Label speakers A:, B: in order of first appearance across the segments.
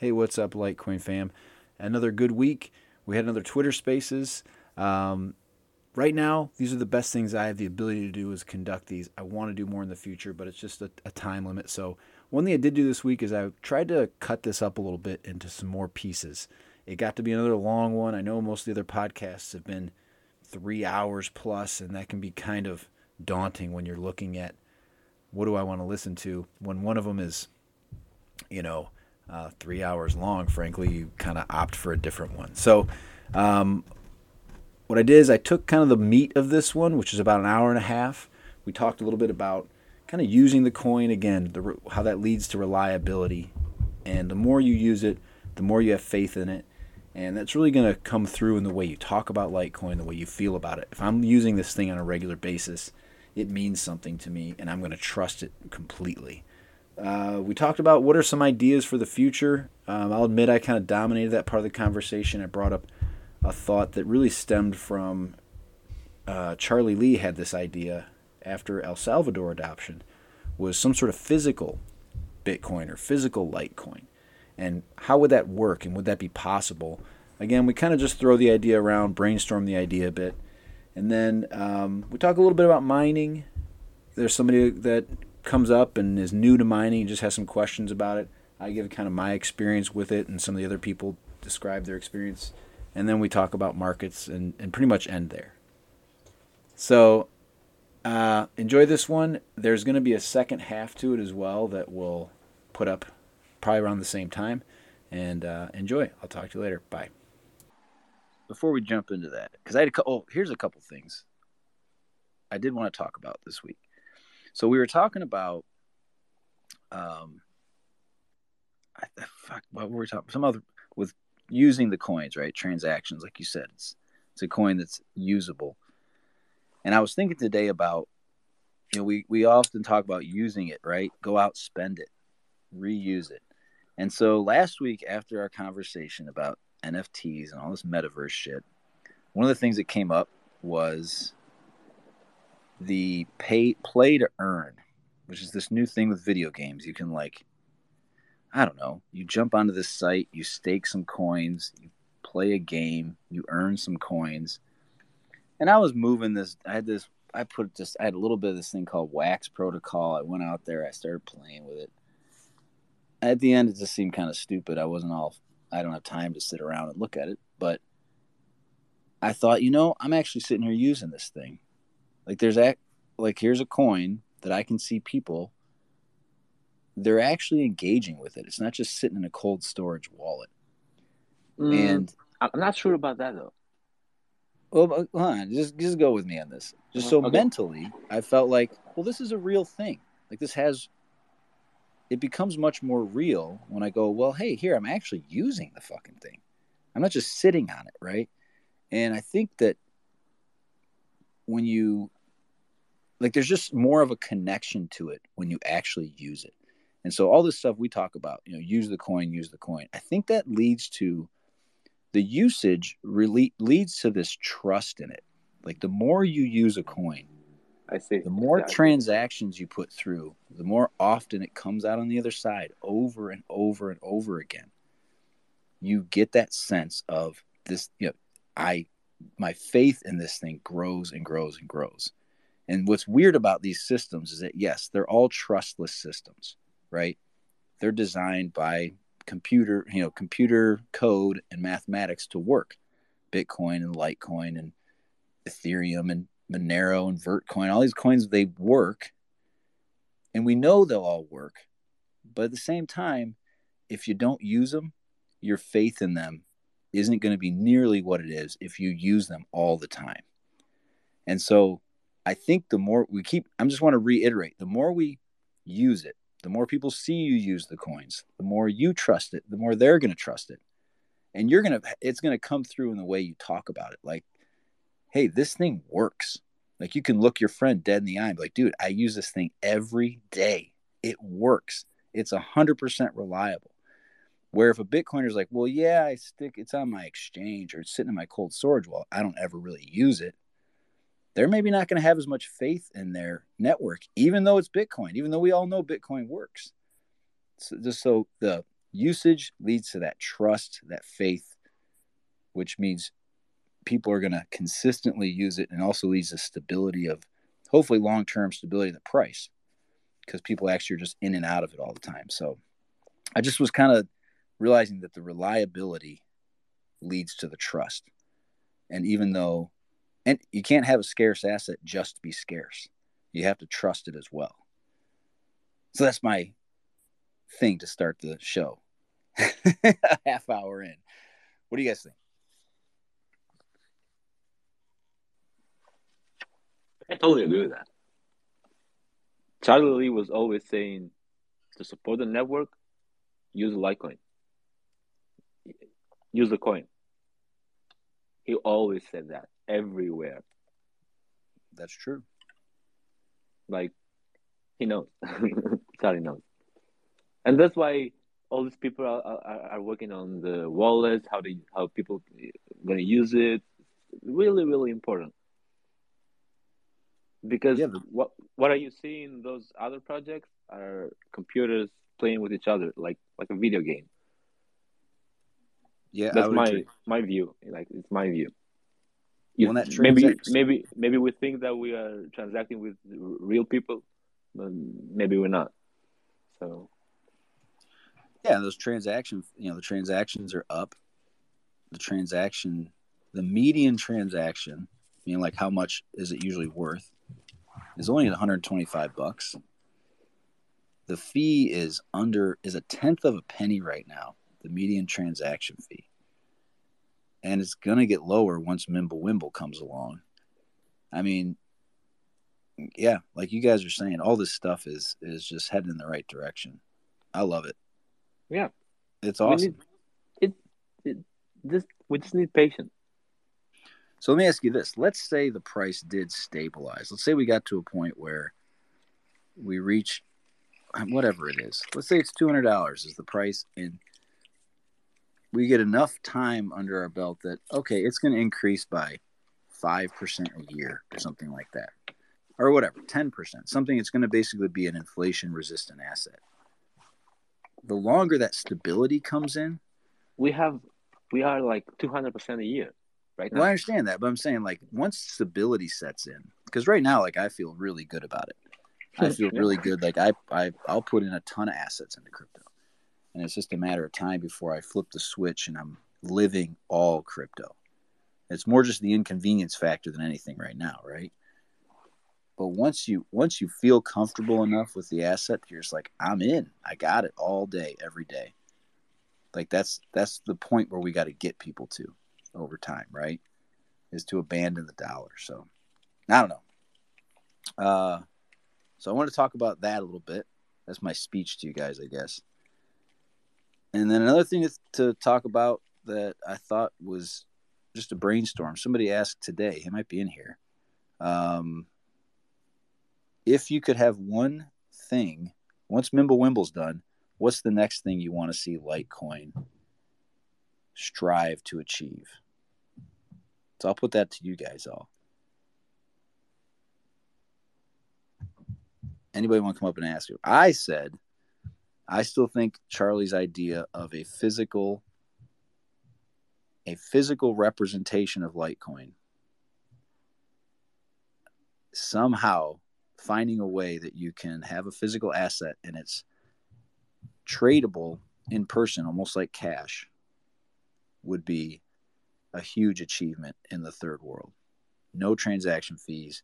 A: Hey, what's up, Litecoin fam? Another good week. We had another Twitter Spaces. Um, right now, these are the best things I have the ability to do is conduct these. I want to do more in the future, but it's just a, a time limit. So one thing I did do this week is I tried to cut this up a little bit into some more pieces. It got to be another long one. I know most of the other podcasts have been three hours plus, and that can be kind of daunting when you're looking at what do I want to listen to when one of them is, you know, uh, three hours long, frankly, you kind of opt for a different one. So, um, what I did is I took kind of the meat of this one, which is about an hour and a half. We talked a little bit about kind of using the coin again, the, how that leads to reliability. And the more you use it, the more you have faith in it. And that's really going to come through in the way you talk about Litecoin, the way you feel about it. If I'm using this thing on a regular basis, it means something to me, and I'm going to trust it completely. Uh, we talked about what are some ideas for the future. Um, I'll admit I kind of dominated that part of the conversation. I brought up a thought that really stemmed from uh, Charlie Lee had this idea after El Salvador adoption was some sort of physical Bitcoin or physical Litecoin. And how would that work and would that be possible? Again, we kind of just throw the idea around, brainstorm the idea a bit. And then um, we talk a little bit about mining. There's somebody that comes up and is new to mining and just has some questions about it. I give kind of my experience with it, and some of the other people describe their experience. And then we talk about markets and, and pretty much end there. So uh, enjoy this one. There's going to be a second half to it as well that we'll put up probably around the same time. And uh, enjoy. I'll talk to you later. Bye. Before we jump into that, because I had a couple, oh, here's a couple things I did want to talk about this week. So we were talking about, um, I, fuck, what were we talking? Some other with using the coins, right? Transactions, like you said, it's it's a coin that's usable. And I was thinking today about, you know, we we often talk about using it, right? Go out, spend it, reuse it. And so last week, after our conversation about NFTs and all this metaverse shit, one of the things that came up was the pay play to earn, which is this new thing with video games. You can like, I don't know, you jump onto this site, you stake some coins, you play a game, you earn some coins. And I was moving this. I had this. I put just. I had a little bit of this thing called Wax Protocol. I went out there. I started playing with it. At the end, it just seemed kind of stupid. I wasn't all. I don't have time to sit around and look at it, but I thought, you know, I'm actually sitting here using this thing. Like there's a like here's a coin that I can see people they're actually engaging with it. It's not just sitting in a cold storage wallet.
B: Mm, and I'm not sure about that though.
A: Well, hold on, just just go with me on this. Just so okay. mentally, I felt like, well, this is a real thing. Like this has, it becomes much more real when I go, well, hey, here I'm actually using the fucking thing. I'm not just sitting on it, right? And I think that when you like there's just more of a connection to it when you actually use it. And so all this stuff we talk about, you know, use the coin, use the coin. I think that leads to the usage really leads to this trust in it. Like the more you use a coin,
B: I see.
A: The more exactly. transactions you put through, the more often it comes out on the other side over and over and over again. You get that sense of this, you know, I my faith in this thing grows and grows and grows. And what's weird about these systems is that yes, they're all trustless systems, right? They're designed by computer, you know, computer code and mathematics to work. Bitcoin and Litecoin and Ethereum and Monero and Vertcoin, all these coins they work. And we know they'll all work. But at the same time, if you don't use them, your faith in them isn't going to be nearly what it is if you use them all the time. And so I think the more we keep, I'm just want to reiterate the more we use it, the more people see you use the coins, the more you trust it, the more they're going to trust it. And you're going to, it's going to come through in the way you talk about it. Like, hey, this thing works. Like, you can look your friend dead in the eye and be like, dude, I use this thing every day. It works. It's 100% reliable. Where if a Bitcoiner is like, well, yeah, I stick, it's on my exchange or it's sitting in my cold storage Well, I don't ever really use it they're maybe not going to have as much faith in their network, even though it's Bitcoin, even though we all know Bitcoin works. So just so the usage leads to that trust, that faith, which means people are going to consistently use it and also leads to stability of hopefully long term stability of the price because people actually are just in and out of it all the time. So I just was kind of realizing that the reliability leads to the trust. And even though, and you can't have a scarce asset just be scarce, you have to trust it as well. So that's my thing to start the show. a half hour in. What do you guys think?
B: I totally agree with that. Charlie Lee was always saying to support the network, use Litecoin. Use the coin. He always said that everywhere.
A: That's true.
B: Like he knows. Sorry, knows. And that's why all these people are, are, are working on the wallets, how they how people gonna use it. Really, really important. Because yeah, but... what what are you seeing? Those other projects are computers playing with each other, like like a video game. Yeah, that's my agree. my view. Like it's my view. You, maybe maybe maybe we think that we are transacting with real people, but maybe we're not. So
A: yeah, those transactions, you know, the transactions are up. The transaction, the median transaction, meaning like how much is it usually worth, is only 125 bucks. The fee is under is a tenth of a penny right now. The median transaction fee, and it's gonna get lower once Mimblewimble comes along. I mean, yeah, like you guys are saying, all this stuff is is just heading in the right direction. I love it.
B: Yeah,
A: it's awesome.
B: It, it this we just need patience.
A: So let me ask you this: Let's say the price did stabilize. Let's say we got to a point where we reach whatever it is. Let's say it's two hundred dollars is the price, and we get enough time under our belt that okay, it's going to increase by five percent a year or something like that, or whatever, ten percent, something that's going to basically be an inflation-resistant asset the longer that stability comes in,
B: we have we are like two hundred percent a year, right?
A: Now. Well, I understand that, but I'm saying like once stability sets in, because right now, like I feel really good about it. I feel really good. Like I, I, I'll put in a ton of assets into crypto, and it's just a matter of time before I flip the switch and I'm living all crypto. It's more just the inconvenience factor than anything right now, right? But once you once you feel comfortable enough with the asset, you're just like, I'm in. I got it all day, every day. Like that's that's the point where we got to get people to over time, right? Is to abandon the dollar. So I don't know. Uh so I want to talk about that a little bit. That's my speech to you guys, I guess. And then another thing to talk about that I thought was just a brainstorm. Somebody asked today, he might be in here. Um, if you could have one thing, once Mimblewimble's done, what's the next thing you want to see Litecoin strive to achieve? So I'll put that to you guys all. Anybody want to come up and ask you? I said, I still think Charlie's idea of a physical, a physical representation of Litecoin somehow finding a way that you can have a physical asset and it's tradable in person, almost like cash, would be a huge achievement in the third world. No transaction fees,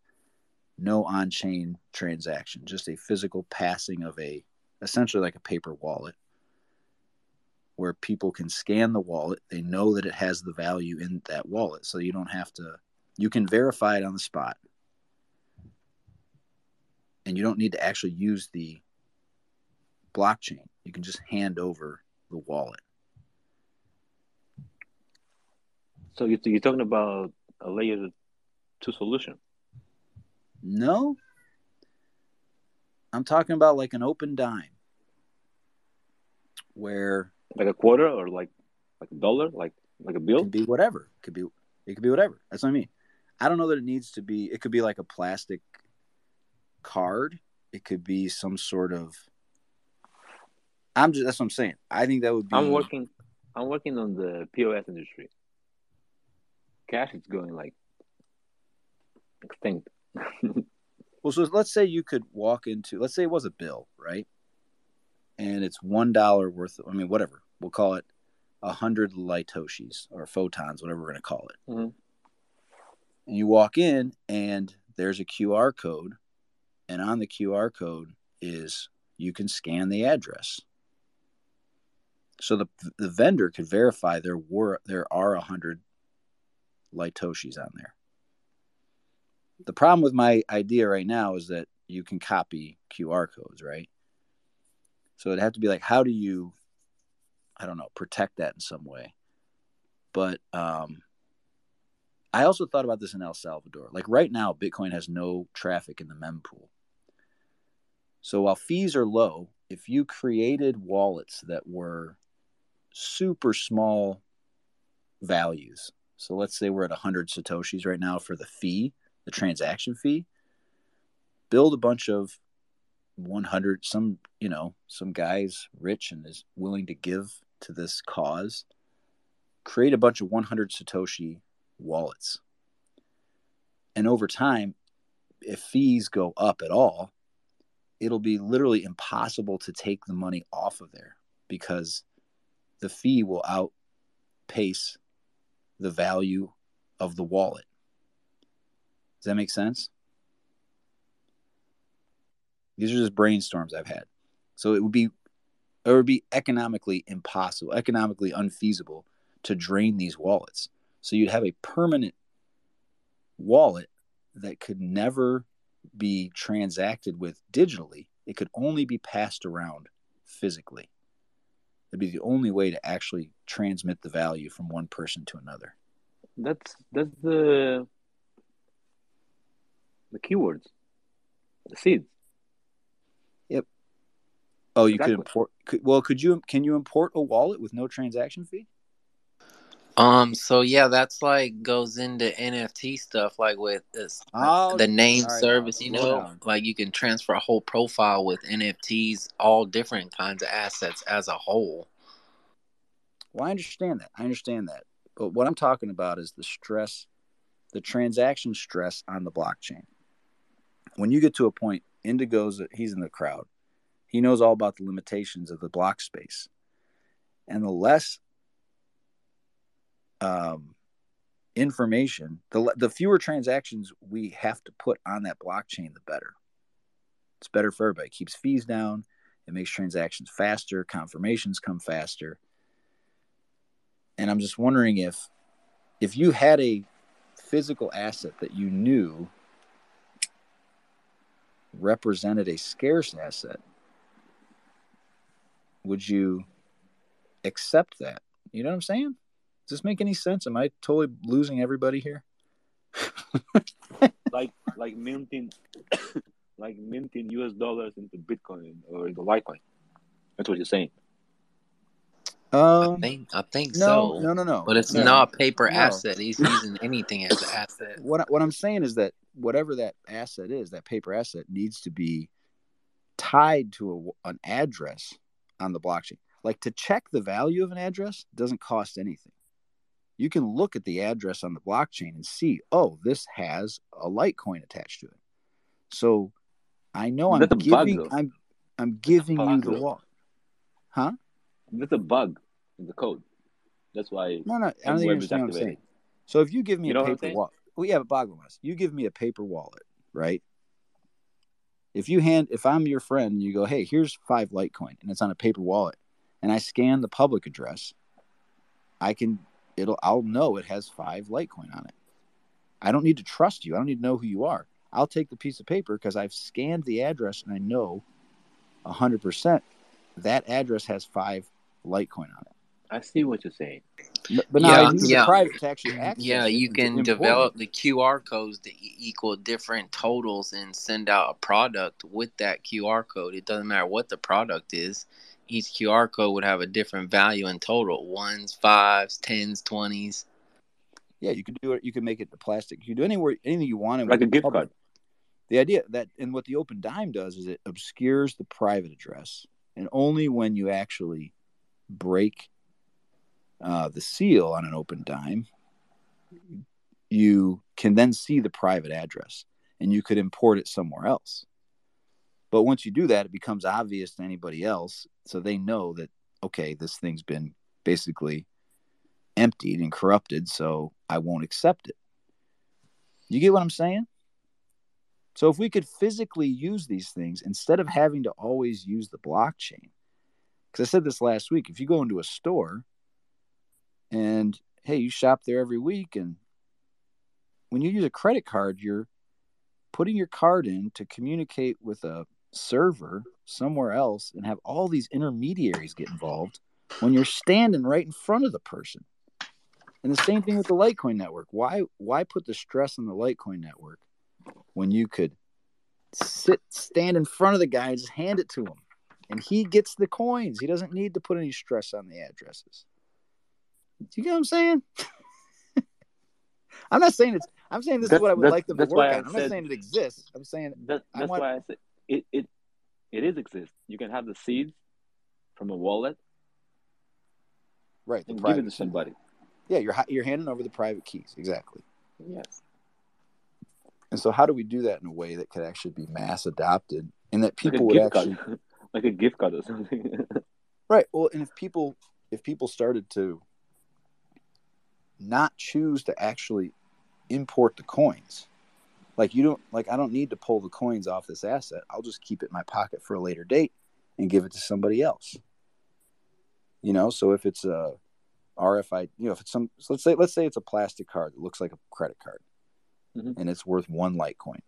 A: no on chain transaction, just a physical passing of a essentially like a paper wallet where people can scan the wallet. They know that it has the value in that wallet. So you don't have to, you can verify it on the spot and you don't need to actually use the blockchain. You can just hand over the wallet.
B: So you're talking about a layer two solution?
A: No. I'm talking about like an open dime where
B: like a quarter or like like a dollar, like like a bill?
A: Could be whatever. It could be it could be whatever. That's what I mean. I don't know that it needs to be it could be like a plastic card. It could be some sort of I'm just that's what I'm saying. I think that would be.
B: I'm working. I'm working on the POS industry. Cash is going like extinct.
A: Well, so let's say you could walk into, let's say it was a bill, right? And it's one dollar worth. Of, I mean, whatever we'll call it, a hundred litoshis or photons, whatever we're going to call it.
B: Mhm.
A: And you walk in, and there's a QR code, and on the QR code is you can scan the address. So the the vendor could verify there were there are a hundred litoshis on there. The problem with my idea right now is that you can copy QR codes, right? So it'd have to be like, how do you, I don't know, protect that in some way? But um, I also thought about this in El Salvador. Like right now, Bitcoin has no traffic in the mempool. So while fees are low, if you created wallets that were super small values, so let's say we're at 100 Satoshis right now for the fee, the transaction fee, build a bunch of 100, some, you know, some guy's rich and is willing to give to this cause, create a bunch of 100 Satoshi wallets. And over time, if fees go up at all, it'll be literally impossible to take the money off of there because the fee will outpace the value of the wallet. Does that make sense? These are just brainstorms I've had. So it would be it would be economically impossible, economically unfeasible to drain these wallets. So you'd have a permanent wallet that could never be transacted with digitally. It could only be passed around physically. It'd be the only way to actually transmit the value from one person to another.
B: That's that's the the keywords, the seeds. Yep.
A: Oh, you
B: Exactly.
A: could import. Could, well, could you? Can you import a wallet with no transaction fee?
C: Um, so yeah, that's like goes into NFT stuff, like with this
A: Oh,
C: the name
A: all right,
C: service, you know,
A: down.
C: like you can transfer a whole profile with NFTs, all different kinds of assets as a whole.
A: Well, I understand that. I understand that. But what I'm talking about is the stress, the transaction stress on the blockchain. When you get to a point, Indigo's he's in the crowd. He knows all about the limitations of the block space, and the less um, information, the the fewer transactions we have to put on that blockchain, the better. It's better for everybody. It keeps fees down. It makes transactions faster. Confirmations come faster and I'm just wondering if if you had a physical asset that you knew represented a scarce asset, would you accept that? You know what I'm saying? Does this make any sense? Am I totally losing everybody here?
B: like like minting like minting US dollars into Bitcoin or into Litecoin. That's what you're saying.
C: I
A: Um,
C: think I think
A: no,
C: so.
A: no, no, no.
C: But it's
A: No.
C: not a paper
A: No.
C: asset. He's using anything as an asset.
A: what I- what I'm saying is that whatever that asset is, that paper asset needs to be tied to a, an address on the blockchain. Like to check the value of an address doesn't cost anything. You can look at the address on the blockchain and see, oh, this has a Litecoin attached to it. So I know I'm
B: That's a bug,
A: giving. I'm I'm giving you the
B: though.
A: wallet. Huh?
B: That's a bug in the code. That's why
A: No, no, I don't think you understand what I'm saying. So if you give me
B: You
A: a
B: know what I'm
A: paper wallet, well, yeah, but Boglamas, you give me a paper wallet, right? If you hand, if I'm your friend and you go, hey, here's five Litecoin, and it's on a paper wallet, and I scan the public address, I can, it'll, I'll know it has five Litecoin on it. I don't need to trust you. I don't need to know who you are. I'll take the piece of paper because I've scanned the address and I know 100% that address has five Litecoin on it.
B: I see what you're saying.
A: But- But now
C: Yeah,
A: I
C: yeah.
A: private to actually access
C: Yeah, you can
A: import
C: develop the QR codes to equal different totals and send out a product with that QR code. It doesn't matter what the product is. Each QR code would have a different value in total ones, fives, tens, twenties.
A: Yeah, you could do it. You can make it the plastic. You can do anywhere anything you want.
B: Like a gift
A: public.
B: card.
A: The idea that and what the open dime does is it obscures the private address and only when you actually break uh, the seal on an open dime, you can then see the private address and you could import it somewhere else. But once you do that, it becomes obvious to anybody else. So they know that, okay, this thing's been basically emptied and corrupted. So I won't accept it. You get what I'm saying? So if we could physically use these things instead of having to always use the blockchain, because I said this last week, if you go into a store and hey, you shop there every week, and when you use a credit card, you're putting your card in to communicate with a server somewhere else and have all these intermediaries get involved when you're standing right in front of the person. And the same thing with the Litecoin network. Why why put the stress on the Litecoin network when you could sit stand in front of the guy and just hand it to him and he gets the coins. He doesn't need to put any stress on the addresses. Do you get what I'm saying? I'm not saying it's. I'm saying this
B: That's-
A: is what I would like them to work
B: I
A: on. I'm
B: said-
A: not saying it exists. I'm saying
B: That,
A: I
B: that's
A: want-
B: why I said it, it it is exist. You can have the seeds from a wallet
A: right. The
B: and give it to somebody.
A: Yeah, you're you're handing over the private keys exactly.
B: Yes.
A: And so, how do we do that in a way that could actually be mass adopted, and that
B: Like
A: people would actually
B: card. like a gift card or something.
A: Right. Well, and if people if people started to not choose to actually import the coins, like you don't like I don't need to pull the coins off this asset. I'll just keep it in my pocket for a later date and give it to somebody else. You know, so if it's a RFID, you know, if it's some so let's say let's say it's a plastic card that looks like a credit card
B: Mhm.
A: and it's worth one Litecoin.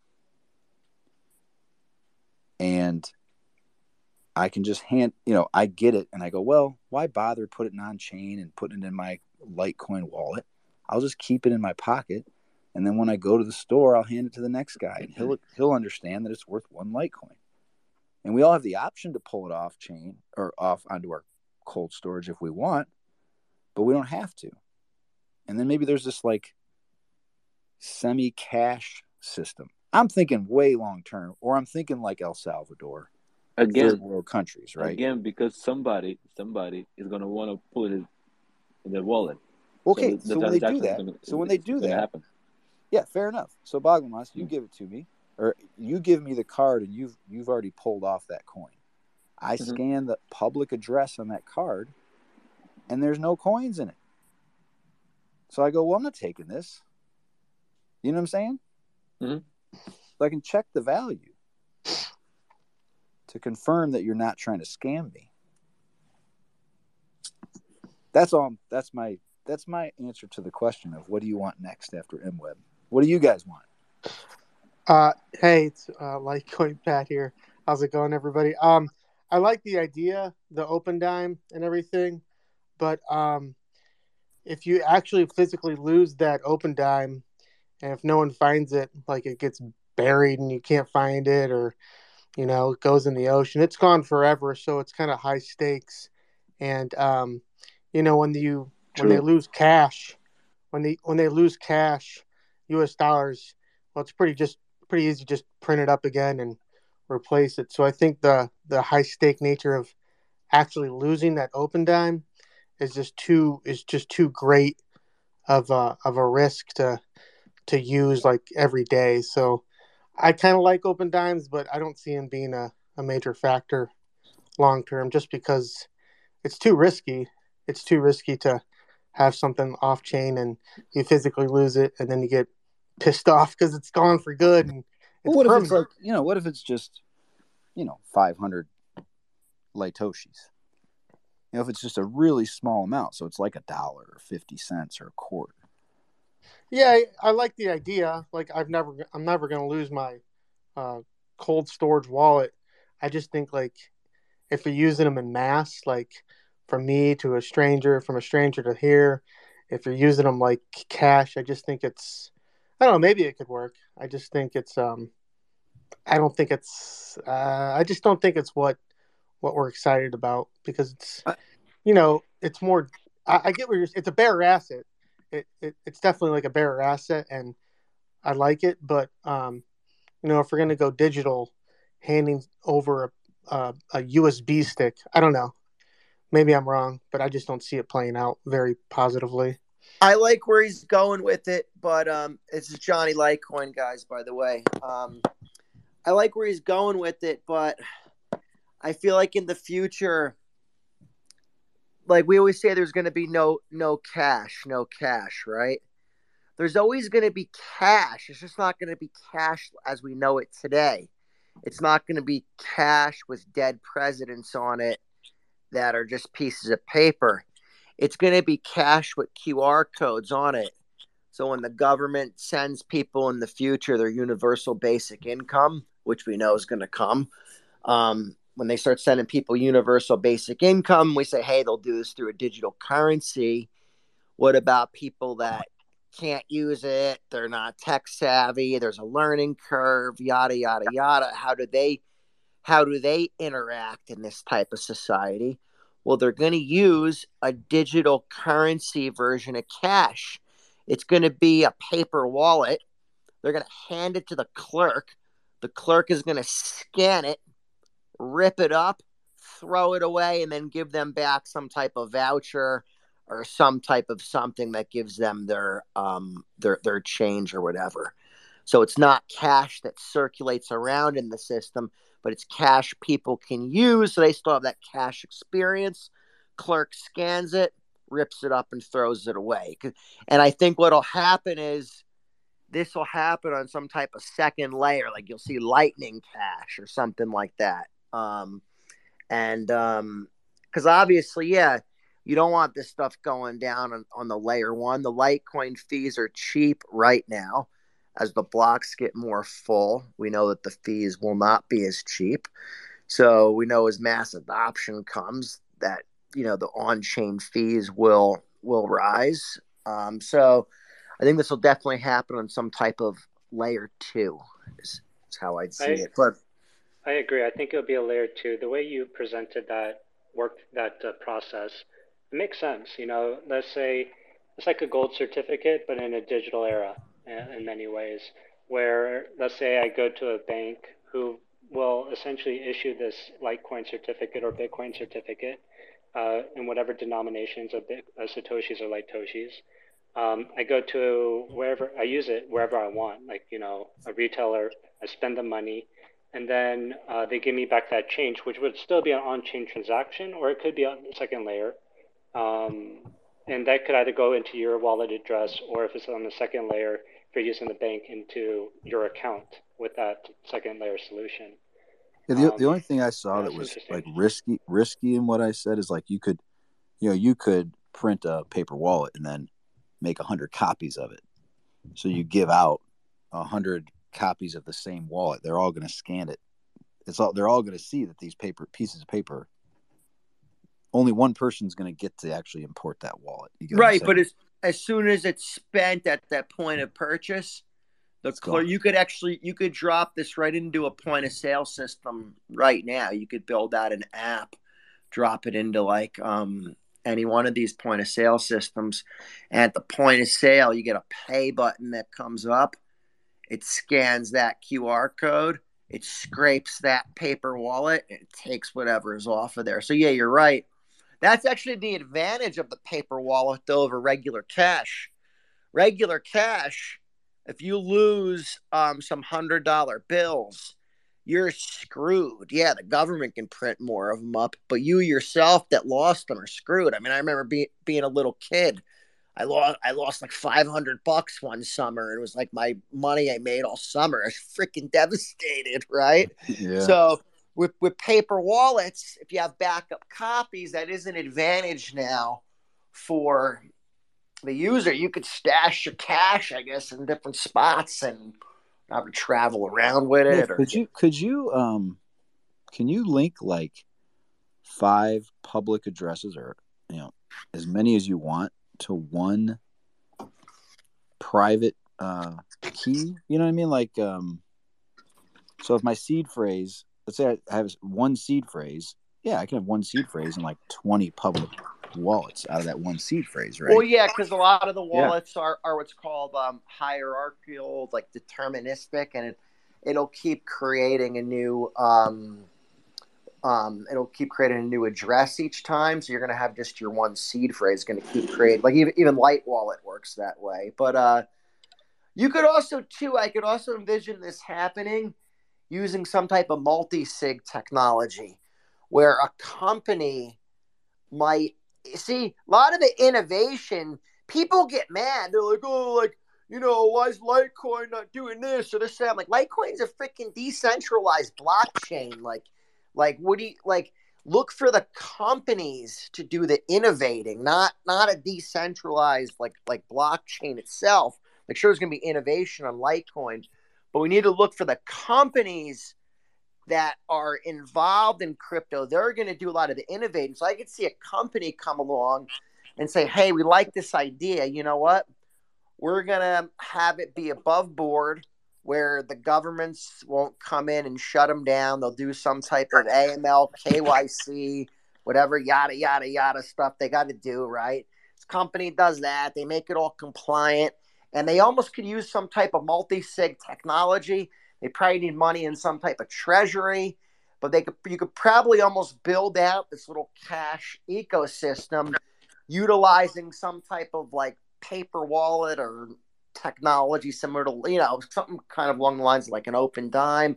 A: And I can just hand, you know, I get it and I go, well, why bother putting it on chain and putting it in my Litecoin wallet? I'll just keep it in my pocket. And then when I go to the store, I'll hand it to the next guy and he'll he'll understand that it's worth one Litecoin. And we all have the option to pull it off chain or off onto our cold storage if we want, but we don't have to. And then maybe there's this like semi cash system. I'm thinking way long term, or I'm thinking like El Salvador, third
B: Again,
A: world countries, right?
B: again, because somebody somebody is gonna want to put it in their wallet.
A: Okay,
B: the
A: so, when they do that,
B: gonna-
A: so when they do that,
B: happen.
A: yeah, fair enough. So Boglamas, you
B: Mm.
A: give it to me, or you give me the card, and you've you've already pulled off that coin. I
B: Mhm.
A: scan the public address on that card, and there's no coins in it. So I go, well, I'm not taking this. You know what I'm saying?
B: Mhm.
A: So I can check the value to confirm that you're not trying to scam me. That's all. That's my that's my answer to the question of what do you want next after MWeb? What do you guys want?
D: Uh, hey, it's uh, Litecoin Pat here. How's it going, everybody? Um, I like the idea, the open dime and everything, but um, if you actually physically lose that open dime, and if no one finds it, like it gets buried and you can't find it, or you know, it goes in the ocean, it's gone forever. So it's kind of high stakes, and um, you know, when you when they lose cash, when they when they lose cash, U.S. dollars, well, it's pretty just pretty easy to just print it up again and replace it. So I think the the high stake nature of actually losing that open dime is just too is just too great of a of a risk to to use like every day. So I kind of like open dimes, but I don't see them being a, a major factor long term just because it's too risky. It's too risky to have something off chain and you physically lose it and then you get pissed off because it's gone for good and
A: Well, what if it's like you know? What if it's just you know five hundred litoshis? You know, if it's just a really small amount, so it's like a dollar or fifty cents or a quarter.
D: Yeah, I, I like the idea. Like I've never, I'm never gonna lose my uh, cold storage wallet. I just think like if you're using them in mass, like from me to a stranger, from a stranger to here, if you're using them like cash, I just think it's, I don't know, maybe it could work. I just think it's, um, I don't think it's, uh, I just don't think it's what what we're excited about because it's, you know, it's more. I, I get where you're. It's a better asset it, it it's definitely like a better asset and I like it, but um, you know, if we're gonna go digital, handing over uh, a USB stick. I don't know. Maybe I'm wrong, but I just don't see it playing out very positively.
E: I like where he's going with it, but um, is Johnny Litecoin, guys. By the way, um, I like where he's going with it, but I feel like in the future, like we always say, there's going to be no no cash, no cash, right? There's always going to be cash. It's just not going to be cash as we know it today. It's not going to be cash with dead presidents on it that are just pieces of paper. It's going to be cash with QR codes on it. So when the government sends people in the future their universal basic income, which we know is going to come, um, when they start sending people universal basic income, we say, hey, they'll do this through a digital currency. What about people that can't use it? They're not tech savvy. There's a learning curve, yada yada yada. How do they how do they interact in this type of society? Well, they're going to use a digital currency version of cash. It's going to be a paper wallet. They're going to hand it to the clerk. The clerk is going to scan it, rip it up, throw it away, and then give them back some type of voucher or some type of something that gives them their um, their their change or whatever. So it's not cash that circulates around in the system, but it's cash people can use. So they still have that cash experience. Clerk scans it, rips it up, and throws it away. And I think what'll happen is this will happen on some type of second layer, like you'll see Lightning Cash or something like that. Um, and because um, obviously, yeah, you don't want this stuff going down on, on the layer one. The Litecoin fees are cheap right now. As the blocks get more full, we know that the fees will not be as cheap. So we know as mass adoption comes, that you know the on-chain fees will will rise. Um, so I think this will definitely happen on some type of layer two. Is, is how I'd see I, it. But
F: I agree. I think it'll be a layer two. The way you presented that work that uh, process it makes sense. You know, let's say it's like a gold certificate, but in a digital era in many ways, where let's say I go to a bank who will essentially issue this Litecoin certificate or Bitcoin certificate uh, in whatever denominations of Bit- uh, Satoshis or Litoshis. Um, I go to wherever I use it wherever I want, like you know a retailer. I spend the money, and then uh, they give me back that change, which would still be an on-chain transaction, or it could be on the second layer. Um, and that could either go into your wallet address, or if it's on the second layer, if you're using the bank, into your account with that second layer solution.
A: Yeah, the, um, the only thing I saw that was like risky, risky in what I said is like you could, you know, you could print a paper wallet and then make a hundred copies of it. So you give out a hundred copies of the same wallet. They're all going to scan it. It's all they're all going to see that these paper pieces of paper. Only one person's going to get to actually import that wallet.
E: right, but as as soon as it's spent at that point of purchase, the clerk you could actually you could drop this right into a point of sale system right now. You could build out an app, drop it into like um any one of these point of sale systems. And at the point of sale, you get a pay button that comes up. It scans that QR code, it scrapes that paper wallet, and it takes whatever is off of there. So, yeah, you're right. That's actually the advantage of the paper wallet though, over regular cash. Regular cash, if you lose um, some hundred dollar bills, you're screwed. Yeah, the government can print more of them up, but you yourself that lost them are screwed. I mean, I remember be- being a little kid. I lost I lost like 500 bucks one summer. And it was like my money I made all summer. I was freaking devastated, right? Yeah. So with with paper wallets, if you have backup copies, that is an advantage now for the user. You could stash your cash, I guess, in different spots and not to travel around with it.
A: Yeah, could you could you um can you link like five public addresses or you know as many as you want to one private uh key? You know what I mean? Like um so if my seed phrase, let's say I have one seed phrase, yeah, I can have one seed phrase and like 20 public wallets out of that one seed phrase, right?
E: Well, yeah, because a lot of the wallets yeah. are, are what's called um, hierarchical, like deterministic, and it, it'll keep creating a new um, Um, it'll keep creating a new address each time, so you're going to have just your one seed phrase going to keep creating. Like even even Litewallet works that way. But uh, you could also too. I could also envision this happening using some type of multi-sig technology, where a company might see a lot of the innovation. People get mad. They're like, oh, like you know, why is Litecoin not doing this or this? I'm like, Litecoin's a freaking decentralized blockchain. Like, like what do you like? Look for the companies to do the innovating, not not a decentralized like like blockchain itself. Like, sure, there's going to be innovation on Litecoin, but we need to look for the companies that are involved in crypto. They're going to do a lot of the innovating. So I could see a company come along and say, "Hey, we like this idea. You know what? We're going to have it be above board." Where the governments won't come in and shut them down. They'll do some type of AML, KYC, whatever, yada, yada, yada stuff they got to do, right? This company does that. They make it all compliant. And they almost could use some type of multi sig technology. They probably need money in some type of treasury, but they could you could probably almost build out this little cash ecosystem utilizing some type of like paper wallet or technology similar to you know something kind of along the lines of like an open dime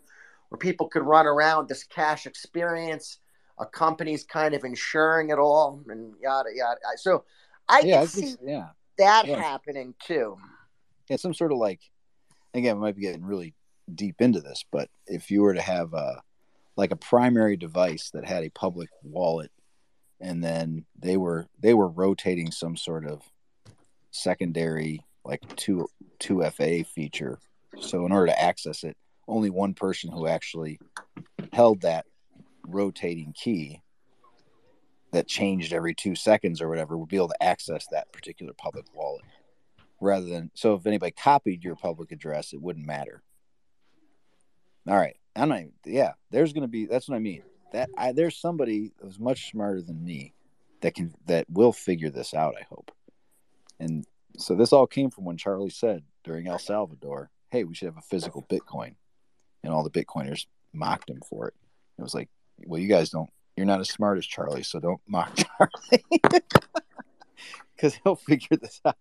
E: where people could run around this cash experience a company's kind of insuring it all and yada yada. So i yeah, can see yeah. that yeah. happening too.
A: Yeah some sort of like again we might be getting really deep into this but if you were to have a like a primary device that had a public wallet and then they were they were rotating some sort of secondary like two two FA feature. So in order to access it, only one person who actually held that rotating key that changed every two seconds or whatever would be able to access that particular public wallet. Rather than so if anybody copied your public address it wouldn't matter. All right. I'm not yeah there's gonna be that's what i mean. That I, there's somebody who's much smarter than me that can that will figure this out i hope. And so this all came from when Charlie said during El Salvador, "Hey, we should have a physical Bitcoin," and all the Bitcoiners mocked him for it. It was like, "Well, you guys don't. You're not as smart as Charlie, so don't mock Charlie, because he'll figure this out."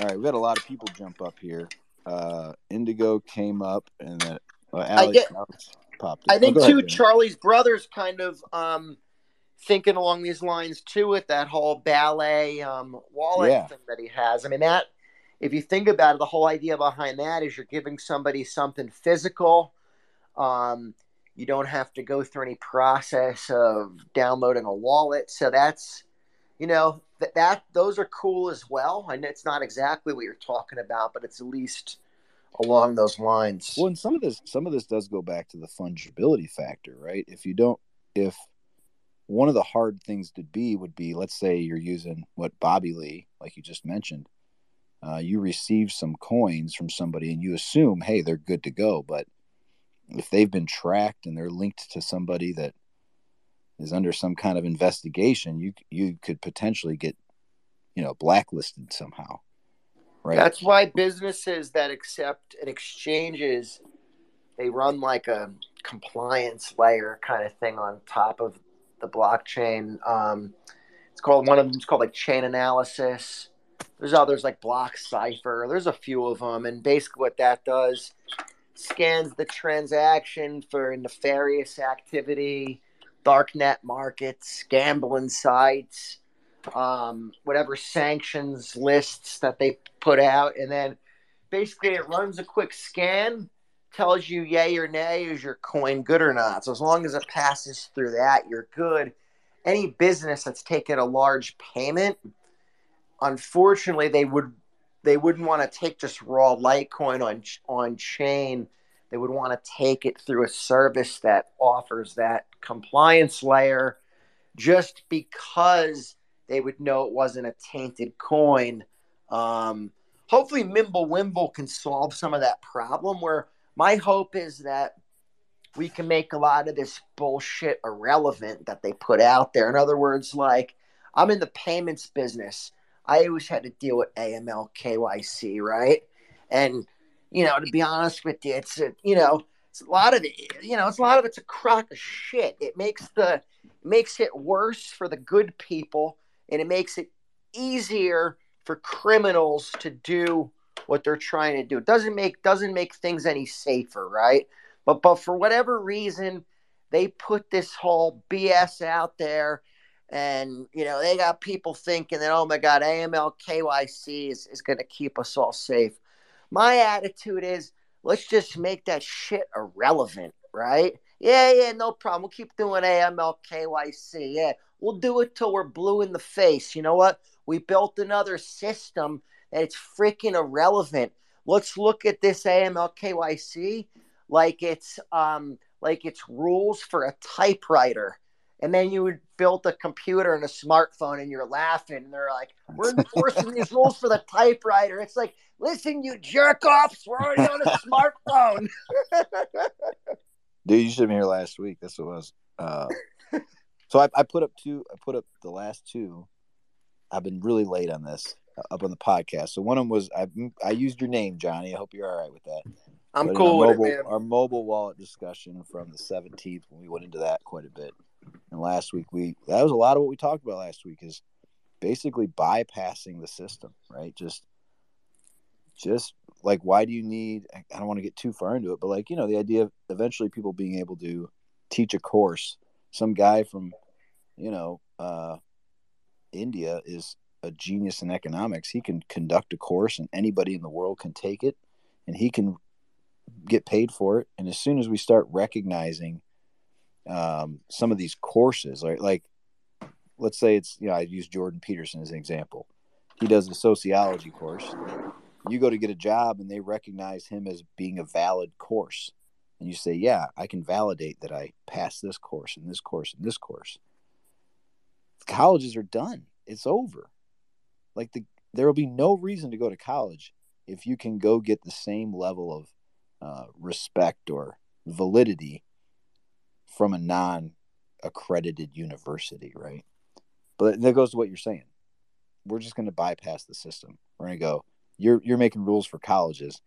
A: all right, we had a lot of people jump up here. Uh, Indigo came up, and then uh, Alex,
E: I, get, Alex popped. I think oh, too. Ahead, Charlie's brothers kind of um, thinking along these lines too with that whole ballet um, wallet yeah. thing that he has. I mean, that if you think about it, the whole idea behind that is you're giving somebody something physical. Um, you don't have to go through any process of downloading a wallet. So that's, you know, that, that those are cool as well. And it's not exactly what you're talking about, but it's at least along those lines.
A: Well, and some of this, some of this does go back to the fungibility factor, right? If you don't, if one of the hard things to be would be let's say you're using what Bobby Lee, like you just mentioned, uh, you receive some coins from somebody and you assume, hey, they're good to go. But if they've been tracked and they're linked to somebody that is under some kind of investigation, you you could potentially get, you know, blacklisted somehow.
E: Right. That's why businesses that accept and exchanges, they run like a compliance layer kind of thing on top of the blockchain. Um, it's called one of them. It's called like Chainalysis. There's others like block cipher. There's a few of them, and basically what that does scans the transaction for nefarious activity, darknet markets, gambling sites, um, whatever sanctions lists that they put out, and then basically it runs a quick scan tells you yay or nay is your coin good or not. So as long as it passes through that, you're good. Any business that's taken a large payment, unfortunately, they would they wouldn't want to take just raw Litecoin on on chain. They would want to take it through a service that offers that compliance layer, just because they would know it wasn't a tainted coin. Um, hopefully, Mimblewimble can solve some of that problem where my hope is that we can make a lot of this bullshit irrelevant that they put out there. In other words, like I'm in the payments business. I always had to deal with AML, KYC, right? And you know, to be honest with you, it's a, you know, it's a lot of it, you know, it's a lot of it's a crock of shit. It makes the makes it worse for the good people, and it makes it easier for criminals to do what they're trying to do. It doesn't make doesn't make things any safer, right? But but for whatever reason, they put this whole BS out there and you know they got people thinking that oh my god aml kyc is, is going to keep us all safe. My attitude is let's just make that shit irrelevant right? Yeah yeah no problem. We'll keep doing aml kyc yeah we'll do it till we're blue in the face. You know what? We built another system that it's freaking irrelevant. Let's look at this aml kyc like it's um like it's rules for a typewriter. And then you would build a computer and a smartphone and you're laughing and they're like we're enforcing these rules for the typewriter. It's like listen you jerk offs we're already on a smartphone.
A: Dude you should have been here last week. That's what it was. Uh, so I, I put up two i put up the last two. I've been really late on this up on the podcast. So one of them was i, I used your name johnny. I hope you're all right with that.
E: I'm but cool
A: with mobile,
E: it man.
A: our mobile wallet discussion from the 17th when we went into that quite a bit. And last week we that was a lot of what we talked about last week is basically bypassing the system, right? Just just like why do you need I don't want to get too far into it, but like, you know, the idea of eventually people being able to teach a course. Some guy from, you know, uh India is a genius in economics. He can conduct a course and anybody in the world can take it and he can get paid for it. And as soon as we start recognizing um, some of these courses, like like let's say it's you know I use Jordan Peterson as an example. He does a sociology course. You go to get a job and they recognize him as being a valid course. And you say, "Yeah, I can validate that I passed this course and this course and this course." Colleges are done. It's over. Like the there will be no reason to go to college if you can go get the same level of uh, respect or validity from a non accredited university, right? But that goes to what you're saying. We're just going to bypass the system. We're going to go, you're, you're making rules for colleges.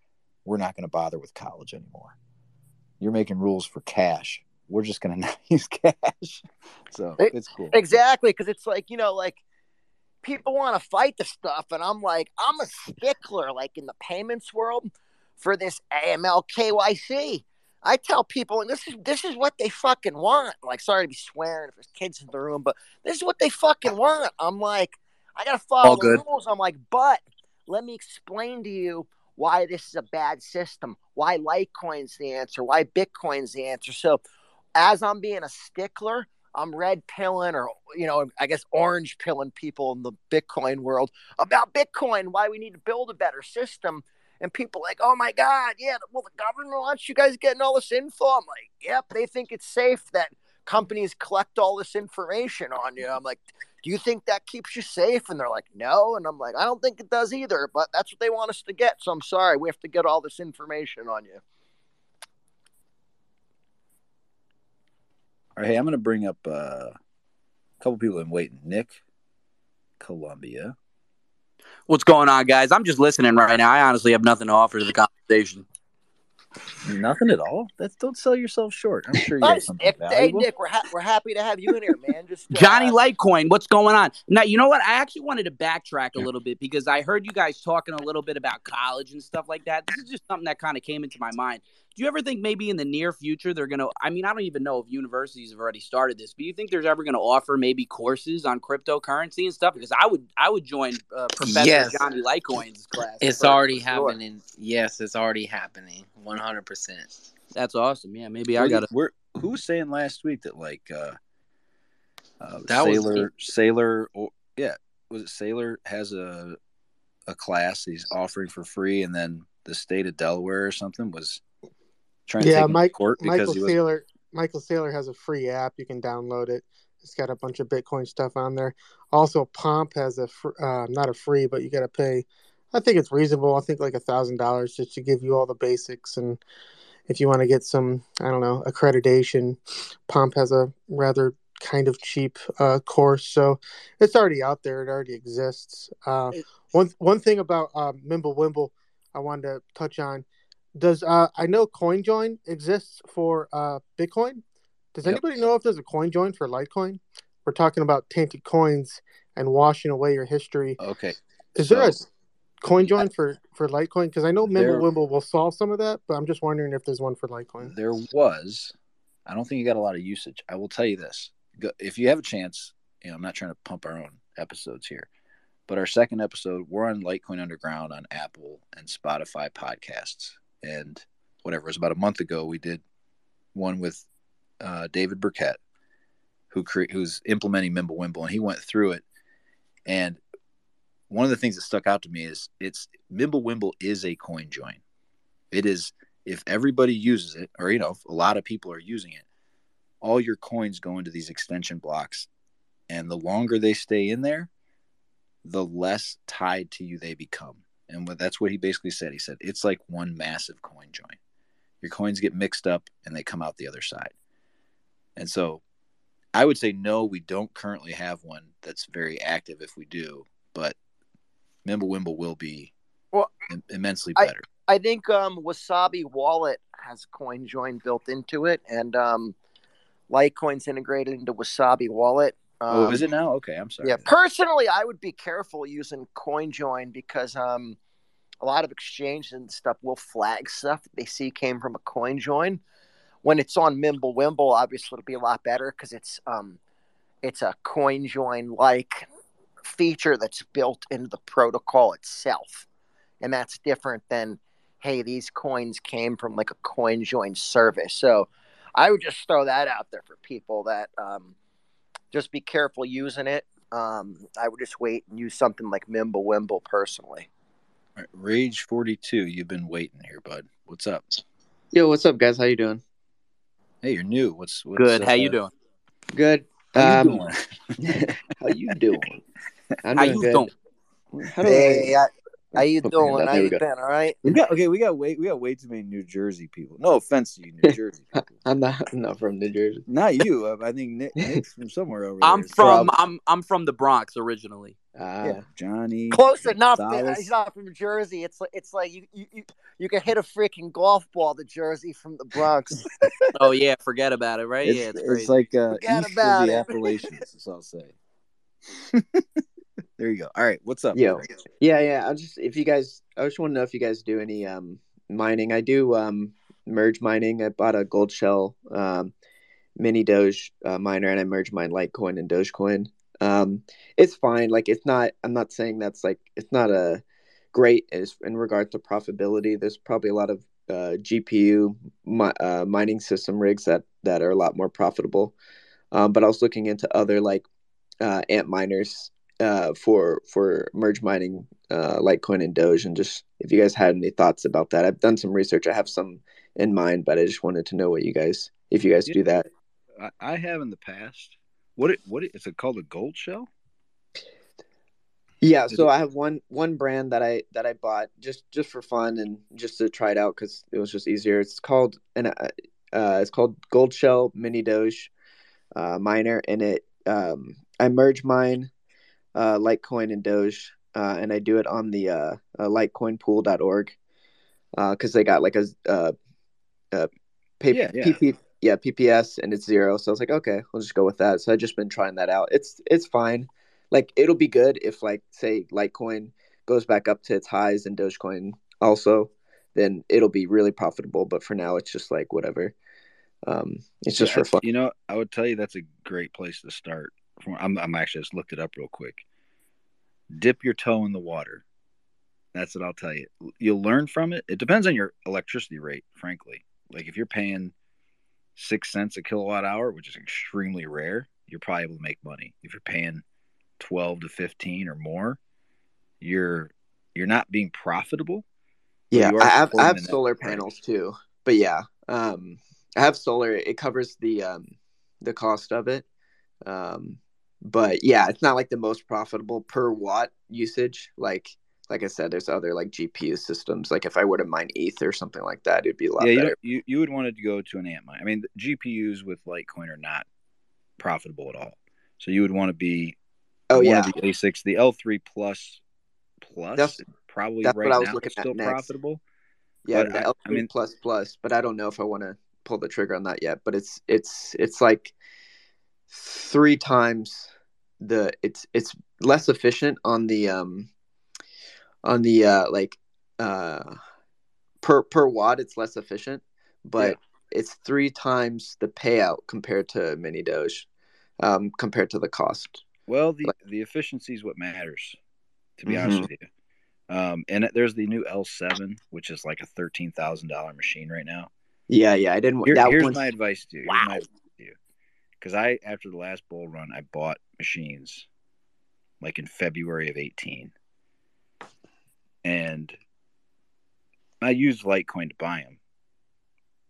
A: We're not going to bother with college anymore. You're making rules for cash. We're just going to not use cash. So it's cool.
E: Exactly. Cause it's like, you know, like people want to fight the stuff. And I'm like, I'm a stickler, like in the payments world for this AML KYC. I tell people, and this is this is what they fucking want. Like, sorry to be swearing if there's kids in the room, but this is what they fucking want. I'm like, I gotta follow the rules. I'm like, but let me explain to you why this is a bad system, why Litecoin's the answer, why Bitcoin's the answer. So, as I'm being a stickler, I'm red pilling or you know, I guess orange pilling people in the Bitcoin world about Bitcoin, why we need to build a better system and people like, oh my God, yeah, well, the government wants you guys getting all this info. I'm like, yep, they think it's safe that companies collect all this information on you. I'm like, do you think that keeps you safe? And they're like, no. And I'm like, I don't think it does either, but that's what they want us to get. So I'm sorry, we have to get all this information on you.
A: All right, hey, I'm going to bring up uh, a couple people in waiting. Nick, Columbia.
G: What's going on, guys? I'm just listening right now. I honestly have nothing to offer to the conversation.
A: Nothing at all. That's don't sell yourself short. I'm sure you have something
E: Nick,
A: valuable.
E: Hey, Nick, we're ha- we're happy to have you in here, man. Just uh,
G: Johnny Litecoin, what's going on? Now, you know what? I actually wanted to backtrack a little bit because I heard you guys talking a little bit about college and stuff like that. This is just something that kind of came into my mind. Do you ever think maybe in the near future they're going to? I mean, I don't even know if universities have already started this, but you think there's ever going to offer maybe courses on cryptocurrency and stuff? Because I would, I would join uh, Professor
C: Yes.
G: Johnny Litecoin's class.
C: It's
G: for-
C: already
G: for sure.
C: happening. Yes, it's already happening. One hundred percent.
G: That's awesome. Yeah, maybe I got to.
A: We're, who was saying last week that like uh, uh,
C: That was
A: Saylor Saylor or yeah was it Saylor has a a class he's offering for free and then the state of Delaware or something was trying to
D: Yeah,
A: take him to
D: Mike,
A: court because
D: Michael
A: he was
D: Saylor. Michael Saylor has a free app. You can download it. It's got a bunch of Bitcoin stuff on there. Also, Pomp has a fr- uh, not a free, but you got to pay. I think it's reasonable. I think like a thousand dollars just to give you all the basics, and if you want to get some, I don't know, accreditation, Pomp has a rather kind of cheap uh, course, so it's already out there. It already exists. Uh,
E: It-
D: one one thing about uh, Mimblewimble, I wanted to touch on. Does uh I know CoinJoin exists for uh Bitcoin. Does
A: Yep.
D: anybody know if there's a CoinJoin for Litecoin? We're talking about tainted coins and washing away your history.
A: Okay.
D: Is there a
A: So-
D: CoinJoin for for Litecoin? Because I know Mimblewimble will solve some of that, but I'm just wondering if there's one for Litecoin.
A: There was. I don't think you got a lot of usage. I will tell you this: Go- if you have a chance, you know, I'm not trying to pump our own episodes here, but our second episode, we're on Litecoin Underground on Apple and Spotify podcasts, and whatever. It was about a month ago. We did one with uh, David Burkett, who cre- who's implementing Mimblewimble, and he went through it. And one of the things that stuck out to me is it's Mimblewimble is a coin join. It is if everybody uses it, or you know, if a lot of people are using it, all your coins go into these extension blocks, and the longer they stay in there, the less tied to you they become. And what, that's what he basically said. He said it's like one massive coin join. Your coins get mixed up and they come out the other side. And so, I would say no, we don't currently have one that's very active. If we do, but Mimblewimble will be
E: Well,
A: im- immensely better.
E: I think um, Wasabi Wallet has coin join built into it, and um, Litecoin's integrated into Wasabi Wallet. Um,
A: oh, is it now? Okay, I'm sorry.
E: Yeah, personally, I would be careful using CoinJoin because um, a lot of exchanges and stuff will flag stuff that they see came from a CoinJoin. When it's on Mimblewimble, obviously it'll be a lot better because it's um, it's a CoinJoin like feature that's built into the protocol itself, and that's different than hey, these coins came from like a CoinJoin service. So I would just throw that out there for people that um, just be careful using it. Um, I would just wait and use something like Mimblewimble personally.
A: All right, Rage 42, you've been waiting here, bud. What's up?
H: Yo, what's up, guys? How you doing?
A: Hey, you're new. What's, what's
G: Good. How
A: uh,
G: you doing?
H: Good.
A: How you
H: Um,
A: doing?
H: how you doing? I'm
G: How you
H: good.
G: doing?
H: How do
E: Hey,
H: I?
E: I, how you doing?
H: hand.
E: How you
H: go.
E: been? All right.
A: We got okay. We got way we got way too many New Jersey people. No offense to you, New Jersey people.
H: I'm not. I'm not from New Jersey.
A: Not you. uh, I think Nick, Nick's from somewhere over
G: I'm
A: there.
G: from
H: Prob-
G: I'm I'm from the Bronx originally.
H: Ah,
A: yeah, Johnny.
E: Close enough. man. He's not from Jersey. It's like it's like you you, you, you can hit a freaking golf ball to Jersey from the Bronx.
G: Oh yeah, forget about it, right?
A: It's,
G: yeah, it's
A: it's,
G: crazy.
A: like uh,
E: Forget
A: east
E: about
A: of the
E: it.
A: Appalachians. That's all I'll say. There you go. All right, what's up? Greg?
H: yeah, yeah. I just if you guys, I just want to know if you guys do any um mining. I do um merge mining. I bought a Goldshell um mini Doge uh, miner, and I merge mine Litecoin and Dogecoin. Um, it's fine. Like it's not. I'm not saying that's like it's not a great as in regards to profitability. There's probably a lot of uh, GPU uh, mining system rigs that that are a lot more profitable. Um, but I was looking into other like uh, Antminers uh, for for merge mining uh, Litecoin and Doge, and just if you guys had any thoughts about that. I've done some research. I have some in mind, but I just wanted to know what you guys if you guys
A: Yeah.
H: do that.
A: I, have in the past. What it what it, is it called? A Goldshell?
H: Yeah, so I have one one brand that I that I bought just just for fun and just to try it out because it was just easier. It's called and uh, uh, it's called Goldshell Mini Doge uh, miner, and it um, I merge mine uh, Litecoin and Doge, uh, and I do it on the uh, uh, LitecoinPool.org because they got like a uh, uh, pay,
A: Yeah, yeah.
H: PP, yeah PPS and it's zero. So I was like, okay, we'll just go with that. So I've just been trying that out. It's it's fine like it'll be good if like say Litecoin goes back up to its highs and Dogecoin also, then it'll be really profitable. But for now, it's just like whatever. Um, it's just
A: Yeah,
H: for fun.
A: You know, I would tell you that's a great place to start. From- I'm, I'm actually just looked it up real quick. Dip your toe in the water. That's what I'll tell you. You'll learn from it. It depends on your electricity rate, frankly. Like if you're paying six cents a kilowatt hour, which is extremely rare, you're probably able to make money. If you're paying twelve to fifteen or more, you're you're not being profitable.
H: Yeah, I have I have solar
A: price.
H: panels too. But yeah, um, I have solar. It covers the um the cost of it. Um, but yeah, it's not like the most profitable per watt usage. Like like I said, there's other like GPU systems. Like if I were to mine ETH or something like that, it'd be a lot
A: yeah, you,
H: better.
A: you you would want to go to an ant mine. I mean, the GPUs with Litecoin are not profitable at all. So you would want to be
H: oh yeah,
A: the ASICs, the L3 plus plus
H: That's-
A: probably
H: that's
A: right
H: what I was
A: now
H: looking at
A: still
H: next.
A: profitable.
H: Yeah,
A: But
H: the
A: I-
H: L
A: I mean-
H: plus plus, but I don't know if I want to pull the trigger on that yet. But it's it's it's like three times the it's it's less efficient on the um on the uh like uh per per watt it's less efficient, but it's three times the payout compared to mini doge, um compared to the cost.
A: Well, the the efficiency is what matters, to be honest
H: Mhm.
A: with you. Um, and there's the new L7, which is like a thirteen thousand dollar machine right now.
H: Yeah, yeah, I didn't.
A: Here-
H: that
A: here's
H: one's-
A: my advice to you. Here's my advice to you. Because I, after the last bull run, I bought machines like in February of 18. And I used Litecoin to buy them.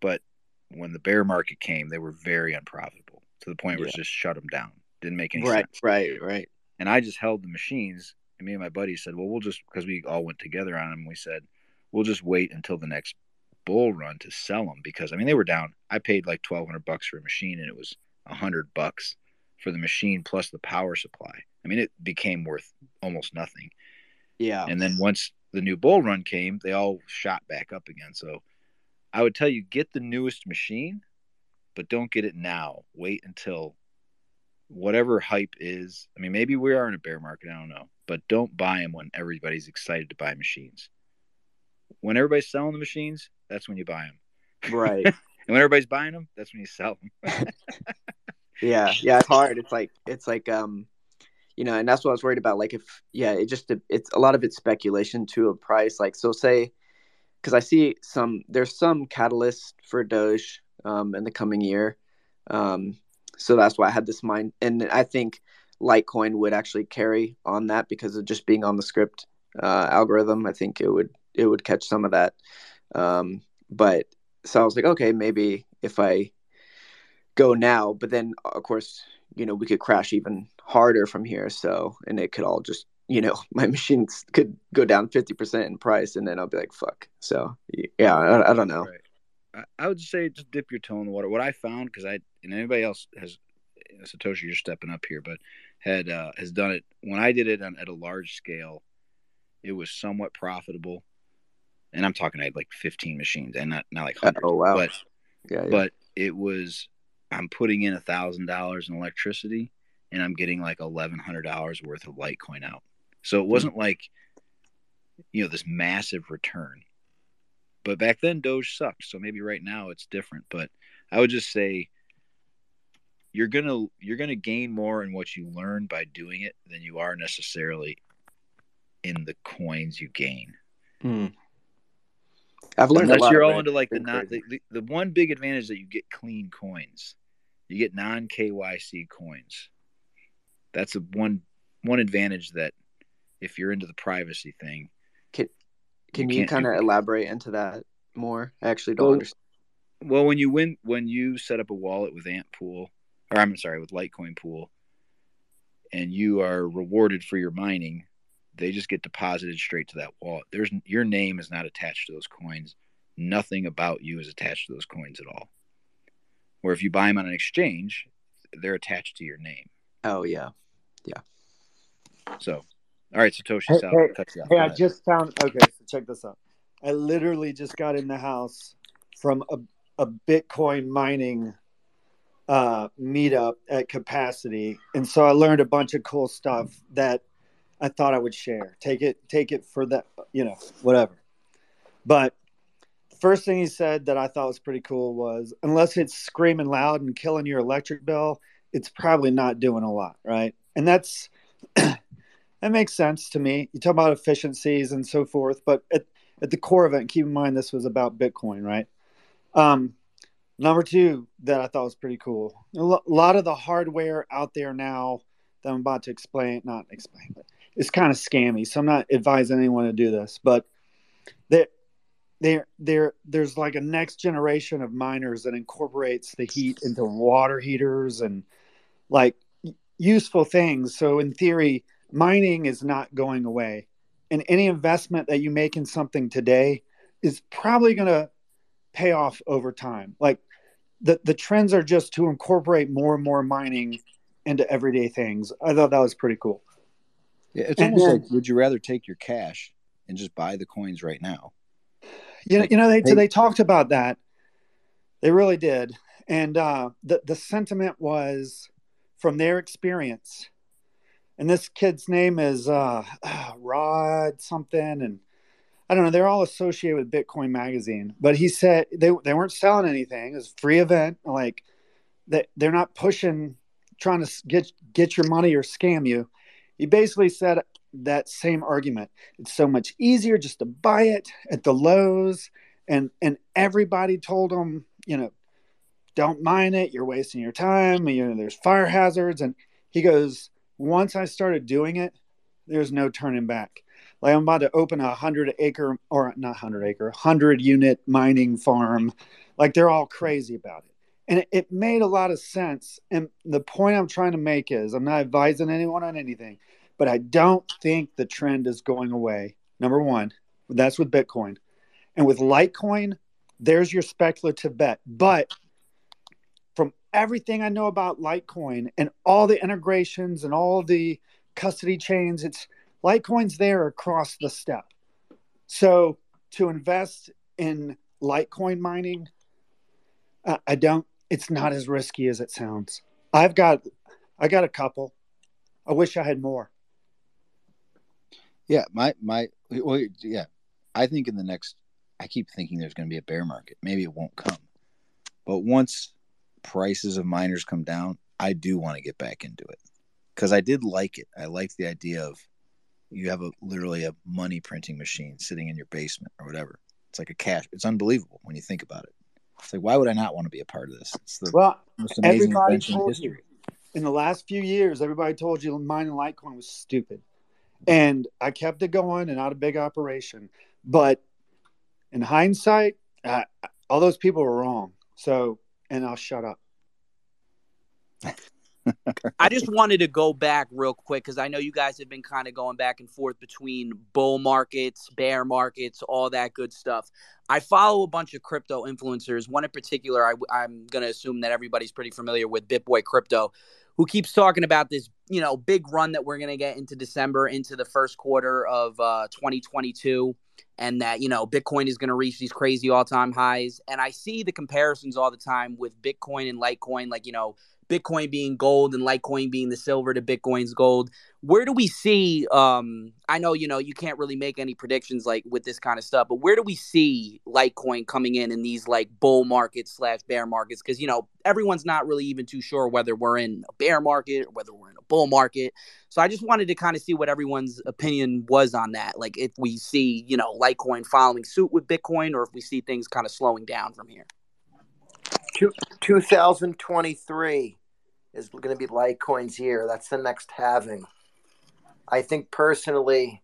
A: But when the bear market came, they were very unprofitable to the point where it just shut them down. Didn't make any
H: right,
A: sense.
H: Right, right, right.
A: And I just held the machines. And me and my buddy said, well, we'll just, because we all went together on them, we said, we'll just wait until the next bull run to sell them because I mean they were down. I paid like twelve hundred bucks for a machine and it was a hundred bucks for the machine plus the power supply. I mean it became worth almost nothing.
H: Yeah,
A: And then once the new bull run came, they all shot back up again. So I would tell you get the newest machine, but don't get it now. Wait until whatever hype is. I mean maybe we are in a bear market, I don't know, but don't buy them when everybody's excited to buy machines. When everybody's selling the machines, that's when you buy them.
H: right.
A: And when everybody's buying them, that's when you sell them.
H: yeah yeah it's hard. It's like it's like um you know and that's what i was worried about. Like if yeah it just it's a lot of it's speculation to a price. Like so say because i see some there's some catalyst for doge um in the coming year. Um so that's why i had this mind and i think litecoin would actually carry on that because of just being on the Scrypt uh algorithm. I think it would it would catch some of that. Um but so i was like okay maybe if i go now but then of course you know we could crash even harder from here so and it could all just you know my machines could go down 50% in price and then i'll be like fuck so yeah i, I don't know
A: Right. I, would say just dip your toe in the water. What I found, because I and anybody else has Satoshi, you're stepping up here, but had uh, has done it when I did it on, at a large scale. It was somewhat profitable, and I'm talking I had like 15 machines, and not not like hundreds.
H: oh wow
A: But
H: yeah, yeah.
A: but it was I'm putting in a thousand dollars in electricity and I'm getting like eleven hundred dollars worth of Litecoin out. So it wasn't like you know this massive return. But back then Doge sucked, so maybe right now it's different. But I would just say you're gonna you're gonna gain more in what you learn by doing it than you are necessarily in the coins you gain.
H: Hmm. i've learned a
A: Unless
H: lot
A: you're
H: of
A: all
H: it.
A: into like the
H: not
A: the, the, the one big advantage that you get clean coins. You get non KYC coins. That's a one one advantage that if you're into the privacy thing,
H: can
A: you
H: you, kind of elaborate into that more i actually don't
A: Well,
H: understand
A: well when you win when you set up a wallet with AntPool or I'm sorry with Litecoin Pool and you are rewarded for your mining, they just get deposited straight to that wallet. There's your name is not attached to those coins. Nothing about you is attached to those coins at all. Where if you buy them on an exchange, they're attached to your name.
H: oh yeah yeah.
A: So, all right, Satoshi,
I: Hey,
A: Sal,
I: hey,
A: cut you off.
I: Hey,
A: Go
I: I
A: ahead.
I: just found. Okay, so check this out. I literally just got in the house from a, a Bitcoin mining uh, meetup at Capacity, and so I learned a bunch of cool stuff that I thought I would share. Take it, take it for that, you know, whatever. But first thing he said that I thought was pretty cool was, unless it's screaming loud and killing your electric bill, it's probably not doing a lot, right? And that's that makes sense to me. You talk about efficiencies and so forth, but at, at the core of it, keep in mind this was about Bitcoin, right? Um, number two that I thought was pretty cool. A lo- lot of the hardware out there now that I'm about to explain, not explain, but it's kind of scammy. So I'm not advising anyone to do this, but there, there, there, there's like a next generation of miners that incorporates the heat into water heaters and like useful things. So in theory, mining is not going away. And any investment that you make in something today is probably going to pay off over time. Like the, the trends are just to incorporate more and more mining into everyday things. I thought that was pretty cool.
A: Yeah, it's
I: And
A: almost
I: then-
A: like would you rather take your cash and just buy the coins right now?
I: You know, you know they
A: they-
I: they talked about that. They really did, and uh, the the sentiment was from their experience. And this kid's name is uh, Rod something, and I don't know. They're all associated with Bitcoin Magazine, but he said they they weren't selling anything. It was a free event. Like that, they're not pushing, trying to get get your money or scam you. He basically said that same argument. It's so much easier just to buy it at the lows, and and everybody told him, you know, don't mine it. You're wasting your time. You know, there's fire hazards, and he goes. Once I started doing it, there's no turning back. Like I'm about to open a hundred acre or not hundred acre, hundred unit mining farm. Like they're all crazy about it. And it, it made a lot of sense. And the point I'm trying to make is I'm not advising anyone on anything, but I don't think the trend is going away. Number one, that's with Bitcoin. And with Litecoin, there's your speculative bet. But from everything I know about Litecoin and all the integrations and all the custody chains, it's Litecoin's there across the step. So to invest in Litecoin mining, I don't. It's not as risky as it sounds. I've got, I got a couple. I wish I had more.
J: Yeah, my my well, yeah. I think in the next, I keep thinking there's going to be a bear market. Maybe it won't come, but once prices of miners come down, I do want to get back into it because I did like it. I liked the idea of you have a literally a money printing machine sitting in your basement or whatever. It's like a cash. It's unbelievable when you think about it. It's like why would I not want to be a part of this? It's the
I: Well,
J: most amazing invention in history.
I: you in the last few years, everybody told you mining Litecoin was stupid. And I kept it going and not a big operation. But in hindsight, all those people were wrong. So, and I'll shut up.
G: I just wanted to go back real quick because I know you guys have been kind of going back and forth between bull markets, bear markets, all that good stuff. I follow a bunch of crypto influencers. One in particular, I, am going to assume that everybody's pretty familiar with BitBoy Crypto, who keeps talking about this, you know, big run that we're going to get into December, into the first quarter of uh, 2022 and that you know bitcoin is going to reach these crazy all-time highs. And i see the comparisons all the time with bitcoin and litecoin like you know bitcoin being gold and litecoin being the silver to bitcoin's gold where do we see um i know you know you can't really make any predictions like with this kind of stuff but where do we see litecoin coming in in these like bull markets slash bear markets because you know everyone's not really even too sure whether we're in a bear market or whether we're in a bull market so I just wanted to kind of see what everyone's opinion was on that. Like if we see, you know, Litecoin following suit with Bitcoin or if we see things kind of slowing down from here.
E: Two, 2023 is going to be Litecoin's year. That's the next halving. I think personally,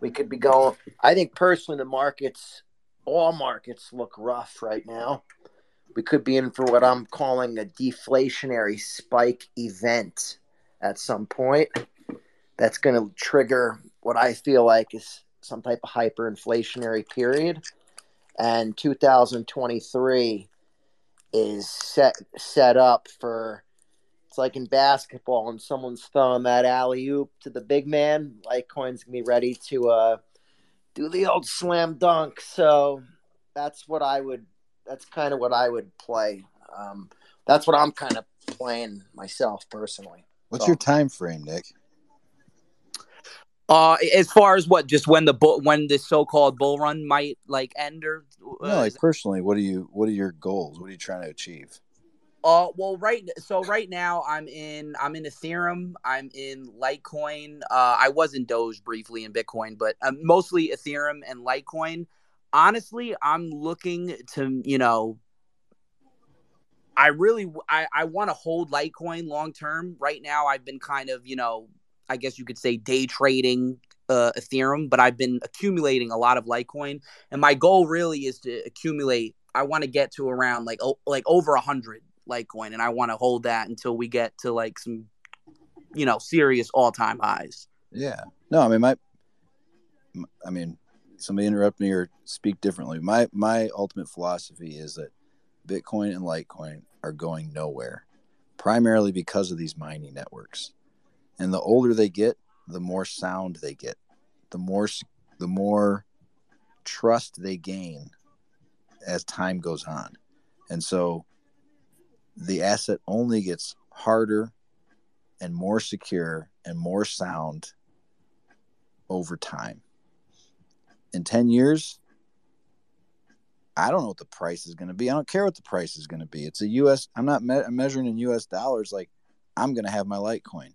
E: we could be going. I think personally, the markets, all markets look rough right now. We could be in for what I'm calling a deflationary spike event at some point. That's going to trigger what I feel like is some type of hyperinflationary period. And 2023 is set set up for like in basketball and someone's throwing that alley oop to the big man. Litecoin's gonna be ready to uh, do the old slam dunk. So that's what I would. That's kind of what I would play. Um, that's what I'm kind of playing myself personally.
J: What's
E: So-
J: your time frame, Nick?
G: Uh, as far as what, just when the bull, when the so-called bull run might like end or, uh,
J: No, like personally, what are you? What are your goals? What are you trying to achieve?
G: Uh, well, right. So right now, I'm in. I'm in Ethereum. I'm in Litecoin. Uh, I was in Doge briefly in Bitcoin, but um, mostly Ethereum and Litecoin. Honestly, I'm looking to you know. I really I I want to hold Litecoin long term. Right now, I've been kind of you know I guess you could say day trading uh, Ethereum, but I've been accumulating a lot of Litecoin, and my goal really is to accumulate. I want to get to around like oh, like over a hundred Litecoin, and I want to hold that until we get to like some, you know, serious all time highs.
J: Yeah. No, I mean my. I mean, somebody interrupt me or speak differently. My my ultimate philosophy is that Bitcoin and Litecoin are going nowhere, primarily because of these mining networks. And the older they get, the more sound they get, the more the more
A: trust they gain as time goes on. And so the asset only gets harder and more secure and more sound over time. In 10 years, I don't know what the price is going to be. I don't care what the price is going to be. It's a US I'm not me- measuring in US dollars like I'm going to have my Litecoin.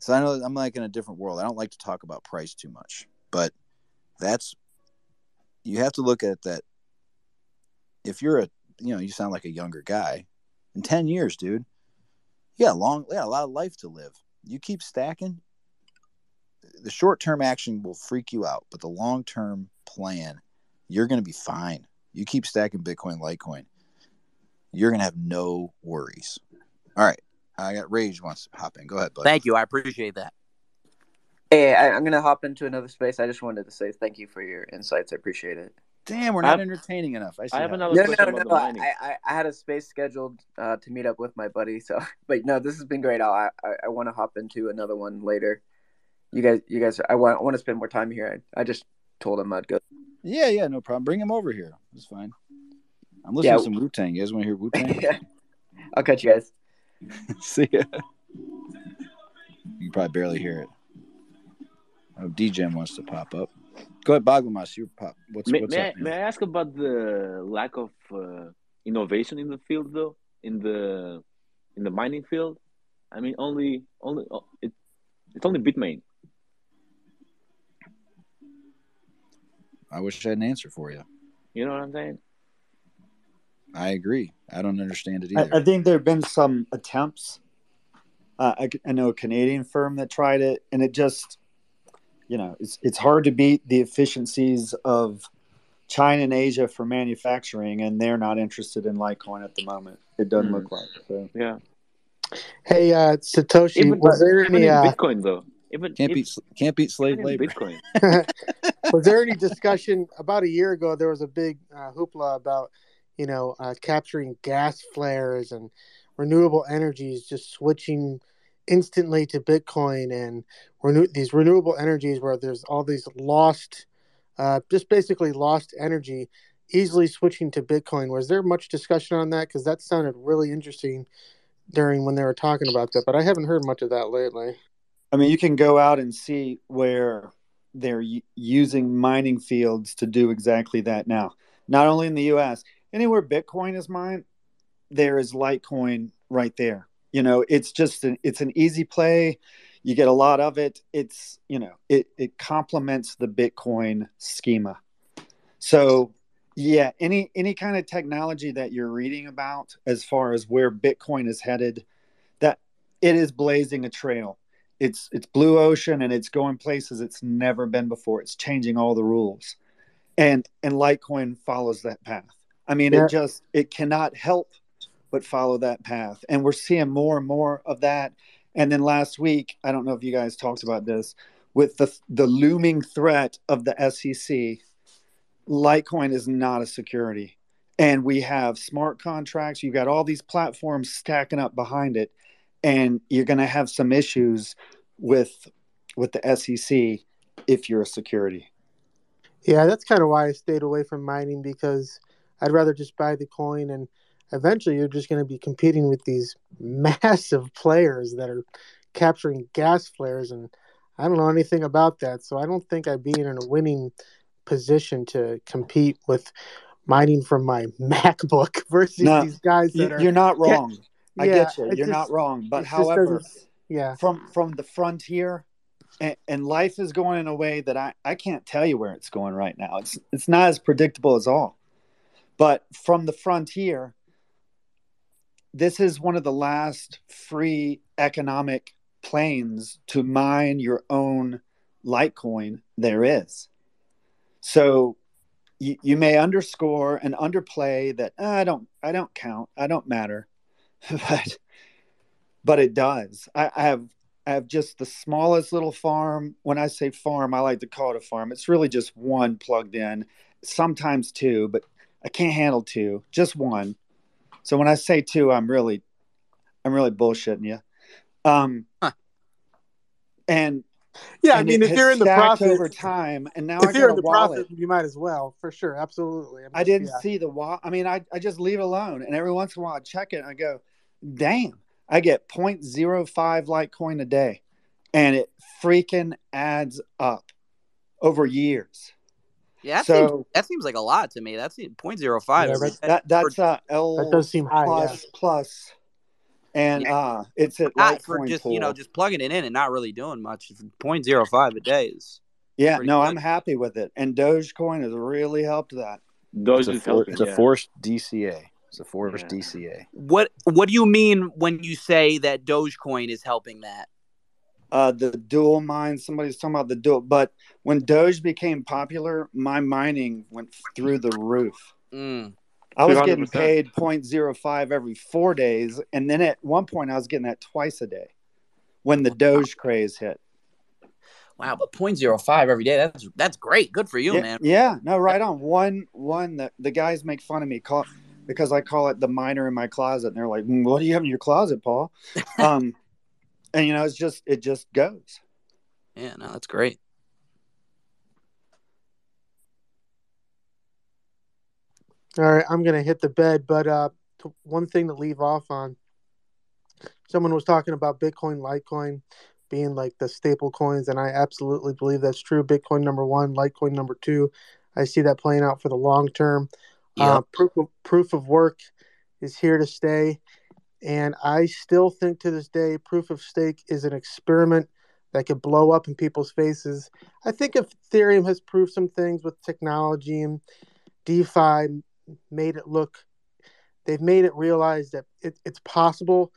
A: So I know I'm like in a different world. I don't like to talk about price too much, but that's you have to look at that. If you're a, you know, you sound like a younger guy. In ten years, dude, you got a long, yeah, a lot of life to live. You keep stacking. The short term action will freak you out, but the long term plan, you're going to be fine. You keep stacking Bitcoin, Litecoin, you're going to have no worries. All right. I got Rage wants to hop in. Go ahead, bud.
G: Thank you. I appreciate that.
H: Hey, I, I'm gonna hop into another space. I just wanted to say thank you for your insights. I appreciate it.
A: Damn, we're
B: I
A: not entertaining enough. I, see
B: I have
A: how-
B: another
H: No,
B: question
H: no,
B: about
H: no. I. I, I had a space scheduled uh, to meet up with my buddy. So, but no, this has been great. I'll, I I, I want to hop into another one later. You guys, you guys, I want I want to spend more time here. I, I just told him I'd go.
A: Yeah, yeah, no problem. Bring him over here. It's fine. I'm listening
H: Yeah.
A: to some Wu Tang. You guys want to hear Wu Tang?
H: I'll catch you guys.
A: See ya. You can probably barely hear it. Oh, DJM wants to pop up. Go ahead, Baglamas. You pop. What's
B: May,
A: what's
B: may, I, may I ask about the lack of uh, innovation in the field, though, in the in the mining field? I mean, only only it, it's only Bitmain.
A: I wish I had an answer for you.
B: You know what I'm saying?
A: I agree. I don't understand it
I: I,
A: either.
I: I think there have been some attempts. Uh, I, I know a Canadian firm that tried it, and it just, you know, it's it's hard to beat the efficiencies of China and Asia for manufacturing, and they're not interested in Litecoin at the moment. It doesn't
B: Mm.
I: look like so.
B: Yeah.
D: Hey, uh, Satoshi,
B: Even,
D: was there
B: even
D: any
B: in
D: uh,
B: Bitcoin, though. Even
A: can't beat can't beat slave labor.
B: Bitcoin.
D: was there any discussion about a year ago? There was a big uh, hoopla about you know uh, capturing gas flares and renewable energies, just switching instantly to Bitcoin and renew these renewable energies where there's all these lost, uh, just basically lost energy, easily switching to Bitcoin. Was there much discussion on that? Because that sounded really interesting during when they were talking about that, but I haven't heard much of that lately.
I: I mean, you can go out and see where they're using mining fields to do exactly that now. Not only in the U.S., anywhere Bitcoin is mined, there is Litecoin right there. You know, it's just an, it's an easy play. You get a lot of it. It's you know, it it complements the Bitcoin schema. So yeah, any any kind of technology that you're reading about as far as where Bitcoin is headed, that it is blazing a trail it's it's blue ocean and it's going places it's never been before it's changing all the rules and and litecoin follows that path i mean
D: Yeah.
I: it just it cannot help but follow that path. And we're seeing more and more of that. And then last week i don't know if you guys talked about this with the the looming threat of the sec litecoin is not a security. And we have smart contracts. You've got all these platforms stacking up behind it. And you're going to have some issues with with the SEC if you're a security.
D: Yeah, that's kind of why I stayed away from mining because I'd rather just buy the coin and eventually you're just going to be competing with these massive players that are capturing gas flares and I don't know anything about that, so I don't think I'd be in a winning position to compete with mining from my MacBook versus
I: No,
D: these guys that are
I: you're not wrong. I get you. You're not wrong. But however,
D: yeah.
I: from from the frontier, and, and life is going in a way that I I can't tell you where it's going right now. It's it's not as predictable as all. But from the frontier, this is one of the last free economic planes to mine your own Litecoin there is. So you, you may underscore and underplay that "Ah, I don't I don't count I don't matter, but but it does. I, I have I have just the smallest little farm. When I say farm, I like to call it a farm. It's really just one plugged in, sometimes two, but I can't handle two. Just one. So when I say two, I'm really I'm really bullshitting you. Um,
G: Huh.
I: and
D: Yeah, I mean, if you're in the profit,
I: over time. And now I
D: if you're in
I: a
D: the
I: wallet.
D: profit, you might as well, for sure, absolutely.
I: I didn't
D: yeah.
I: see the wallet. I mean, I, I just leave it alone. And every once in a while I check it and I go, damn, I get 0.05 Litecoin a day. And it freaking adds up over years.
G: Yeah, that,
I: So-
G: seems, that seems like a lot to me. That's 0.05.
D: Yeah,
G: every
D: that-
I: That that's uh L
D: That does seem high, yeah.
I: plus plus. And uh it's at
G: not for just
I: pool.
G: you know just plugging it in and not really doing much. 0.05 a day is
I: yeah, no,
G: good.
I: I'm happy with it. And Dogecoin has really helped that.
B: Those
A: It's a,
B: is
A: for,
B: helping.
A: it's a forced DCA. It's a forced
B: Yeah.
A: DCA.
G: what. What do you mean when you say that Dogecoin is helping that?
I: Uh the dual mine somebody's talking about the dual but when doge became popular my mining went through the roof
G: Mm.
I: i was getting
B: 200%.
I: paid 0.05 every four days and then at one point i was getting that twice a day when the doge craze hit
G: Wow, but 0.05 every day. That's that's great. Good for you,
I: yeah,
G: man.
I: yeah no right on one one the, the guys make fun of me call because i call it the miner in my closet and they're like "Mm, what do you have in your closet paul um and you know it's just it just goes
G: Yeah, no, that's great.
D: All right, I'm gonna hit the bed, but uh, t- one thing to leave off on. Someone was talking about Bitcoin, Litecoin being like the staple coins, and I absolutely believe that's true. Bitcoin number one, Litecoin number two. I see that playing out for the long term. Uh, proof of proof of work is here to stay, and I still think to this day, proof of stake is an experiment that could blow up in people's faces. I think Ethereum has proved some things with technology and DeFi made it look they've made it realize that it, it's possible.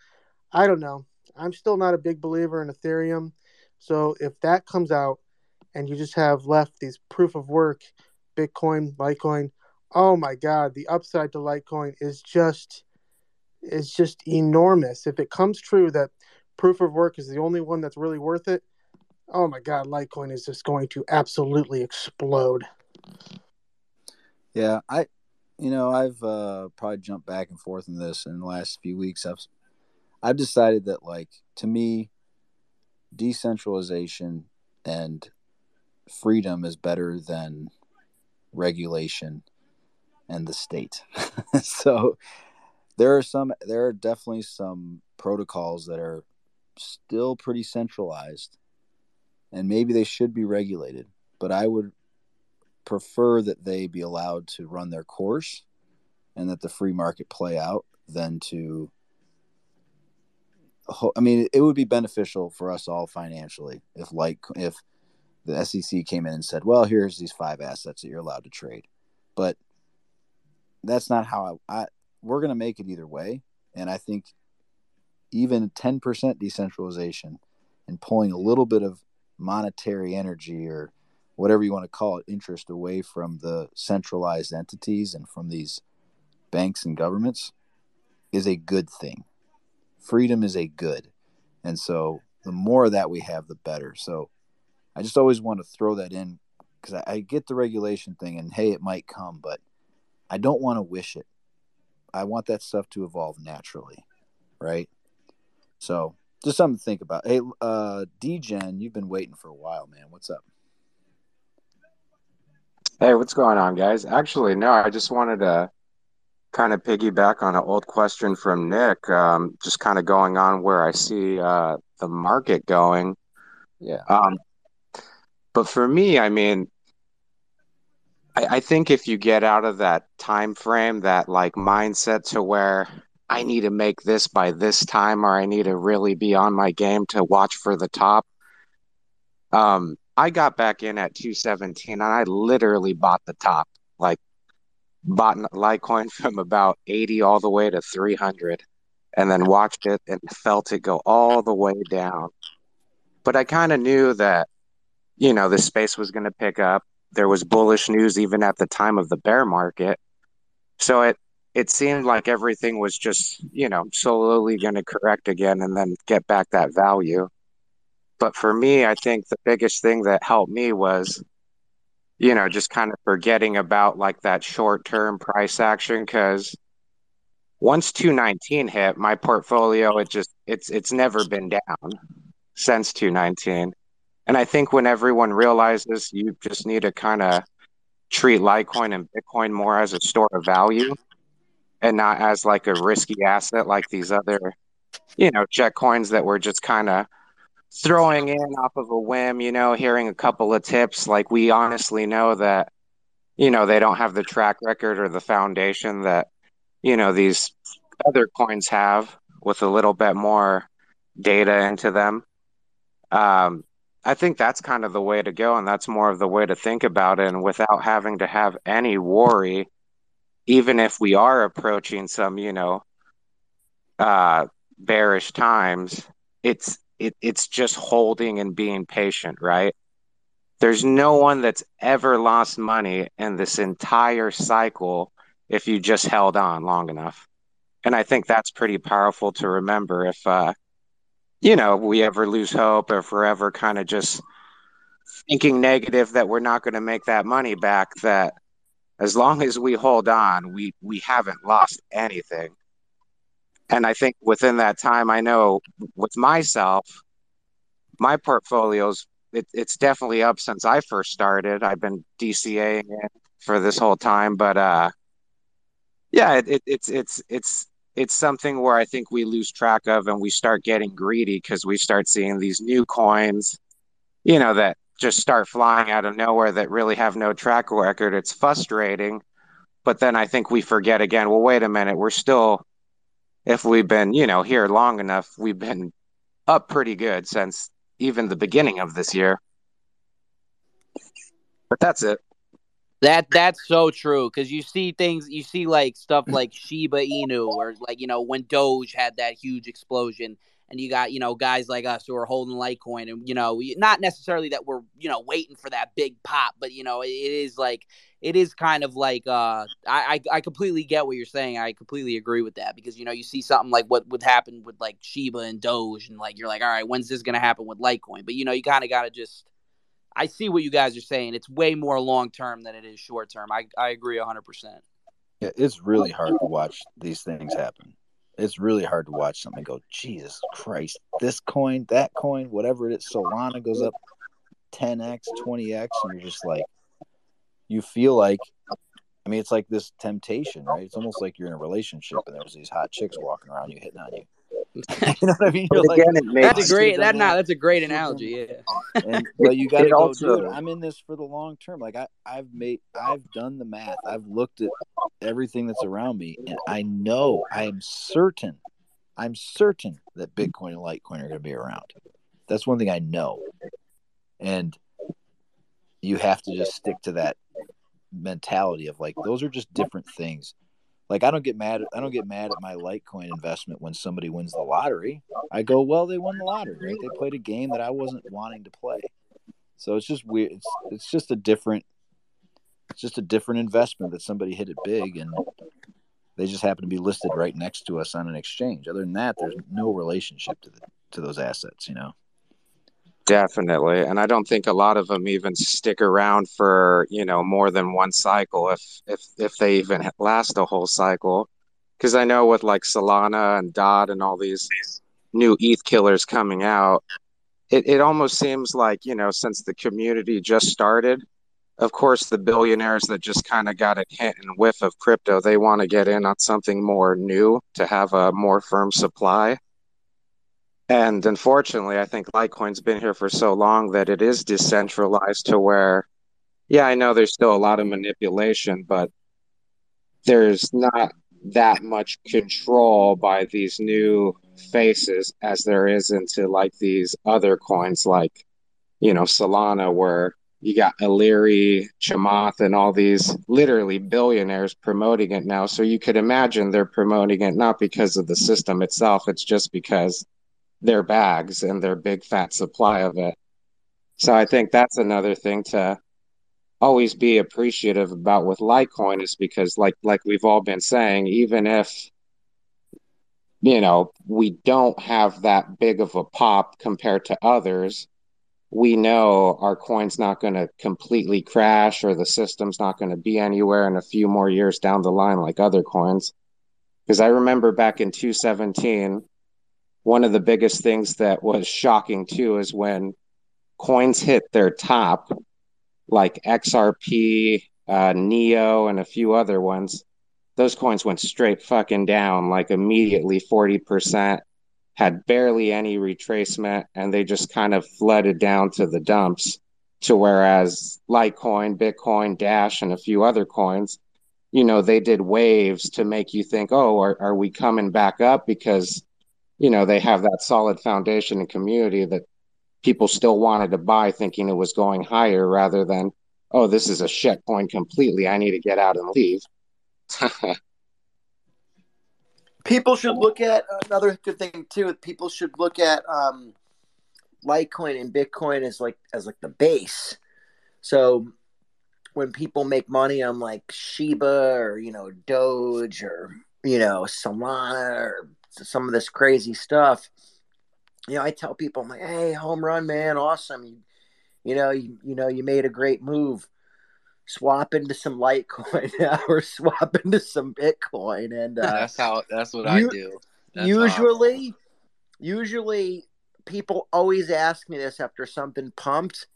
D: I don't know. I'm still not a big believer in ethereum. So if that comes out and you just have left these proof of work bitcoin litecoin oh my god the upside to litecoin is just is just enormous if it comes true that proof of work is the only one that's really worth it oh my god litecoin is just going to absolutely explode
A: Yeah, I, you know, I've uh, probably jumped back and forth in this in the last few weeks. I've, I've decided that, like, to me, decentralization and freedom is better than regulation and the state. so there are some, there are definitely some protocols that are still pretty centralized, and maybe they should be regulated. But I would prefer that they be allowed to run their course and that the free market play out than to I mean it would be beneficial for us all financially if like if the SEC came in and said, "Well, here's these five assets that you're allowed to trade." But that's not how I, I we're going to make it either way, and I think even 10% decentralization and pulling a little bit of monetary energy or whatever you want to call it, interest away from the centralized entities and from these banks and governments is a good thing. Freedom is a good. And so the more of that we have, the better. So I just always want to throw that in because I, I get the regulation thing and hey, it might come, but I don't want to wish it. I want that stuff to evolve naturally. Right. So just something to think about. Hey, uh, DGen, you've been waiting for a while, man. What's up?
K: Hey, what's going on, guys? Actually, no, I just wanted to kind of piggyback on an old question from Nick, um, just kind of going on where I see uh, the market going.
A: Yeah.
K: Um, but for me, I mean, I, I think if you get out of that time frame, that like mindset to where I need to make this by this time, or I need to really be on my game to watch for the top. Um, I got back in at 217 and I literally bought the top, like bought Litecoin from about 80 all the way to 300 and then watched it and felt it go all the way down. But I kind of knew that, you know, the space was going to pick up. There was bullish news even at the time of the bear market. So it, it seemed like everything was just, you know, slowly going to correct again and then get back that value. But for me, I think the biggest thing that helped me was, you know, just kind of forgetting about like that short term price action because once 219 hit, my portfolio it just it's it's never been down since 219. And I think when everyone realizes you just need to kind of treat Litecoin and Bitcoin more as a store of value and not as like a risky asset like these other, you know, jet coins that we're just kind of throwing in off of a whim, you know, hearing a couple of tips. Like we honestly know that, you know, they don't have the track record or the foundation that, you know, these other coins have with a little bit more data into them. Um, I think that's kind of the way to go, and that's more of the way to think about it, and without having to have any worry, even if we are approaching some, you know, uh, bearish times, it's it, it's just holding and being patient, right? There's no one that's ever lost money in this entire cycle if you just held on long enough. And I think that's pretty powerful to remember if uh, you know, we ever lose hope or forever kind of just thinking negative that we're not going to make that money back, that as long as we hold on, we, we haven't lost anything. And I think within that time, I know with myself, my portfolios, it, it's definitely up since I first started. I've been DCAing it for this whole time, but uh, yeah, it, it, it's it's it's it's something where I think we lose track of and we start getting greedy because we start seeing these new coins, you know, that just start flying out of nowhere that really have no track record. It's frustrating. But then I think we forget again, well, wait a minute, we're still, if we've been, you know, here long enough, we've been up pretty good since even the beginning of this year. But that's it.
G: That that's so true because you see things, you see like stuff like Shiba Inu or like you know when Doge had that huge explosion, and you got you know guys like us who are holding Litecoin, and you know not necessarily that we're you know waiting for that big pop, but you know it is like it is kind of like uh I I completely get what you're saying. I completely agree with that because you know you see something like what would happen with like Shiba and Doge, and like you're like all right, when's this gonna happen with Litecoin? But you know you kind of got to just I see what you guys are saying. It's way more long term than it is short term. I, I agree 100%.
A: Yeah, it's really hard to watch these things happen. It's really hard to watch something go, Jesus Christ, this coin, that coin, whatever it is, Solana goes up 10x, 20x, and you're just like, you feel like, I mean, it's like this temptation, right? It's almost like you're in a relationship and there's these hot chicks walking around you hitting on you. you know what I mean?
G: Like, that's a great that nah, that's a great analogy. Yeah.
A: And, but you got to go, also, dude. I'm in this for the long term. Like I, I've made, I've done the math. I've looked at everything that's around me, and I know, I am certain, I'm certain that Bitcoin and Litecoin are going to be around. That's one thing I know, and you have to just stick to that mentality of like those are just different things like I don't get mad. I don't get mad at my Litecoin investment when somebody wins the lottery. I go, well, they won the lottery, right? They played a game that I wasn't wanting to play. So it's just weird. It's it's just a different. It's just a different investment that somebody hit it big and they just happen to be listed right next to us on an exchange. Other than that, there's no relationship to the, to those assets. You know.
K: Definitely. And I don't think a lot of them even stick around for, you know, more than one cycle if if if they even last a whole cycle. Cuz I know with like Solana and DOT and all these new ETH killers coming out, it it almost seems like, you know, since the community just started, of course the billionaires that just kind of got a hint and whiff of crypto, they want to get in on something more new to have a more firm supply. And unfortunately, I think Litecoin's been here for so long that it is decentralized to where, yeah, I know there's still a lot of manipulation, but there's not that much control by these new faces as there is into like these other coins like, you know, Solana, where you got Illyri, Chamath, and all these literally billionaires promoting it now. So you could imagine they're promoting it not because of the system itself, it's just because their bags and their big fat supply of it. So I think that's another thing to always be appreciative about with Litecoin is because like like we've all been saying, even if you know we don't have that big of a pop compared to others, we know our coin's not going to completely crash or the system's not going to be anywhere in a few more years down the line like other coins. Because I remember back in 2017, one of the biggest things that was shocking too is when coins hit their top, like XRP, uh, Neo, and a few other ones, those coins went straight fucking down, like immediately 40%, had barely any retracement, and they just kind of flooded down to the dumps. To whereas Litecoin, Bitcoin, Dash, and a few other coins, you know, they did waves to make you think, oh, are, are we coming back up? Because, you know, they have that solid foundation and community that people still wanted to buy thinking it was going higher rather than, oh, this is a shit coin completely. I need to get out and leave.
E: people should look at another good thing too. People should look at um, Litecoin and Bitcoin as like as like the base. So when people make money on like Shiba or you know Doge or you know Solana or some of this crazy stuff, you know I tell people I'm like, hey, home run, man, awesome. You, you know, you, you know, you made a great move. Swap into some Litecoin or swap into some Bitcoin, and uh,
C: that's how. That's what you, I do. That's
E: usually, usually people always ask me this after something pumped.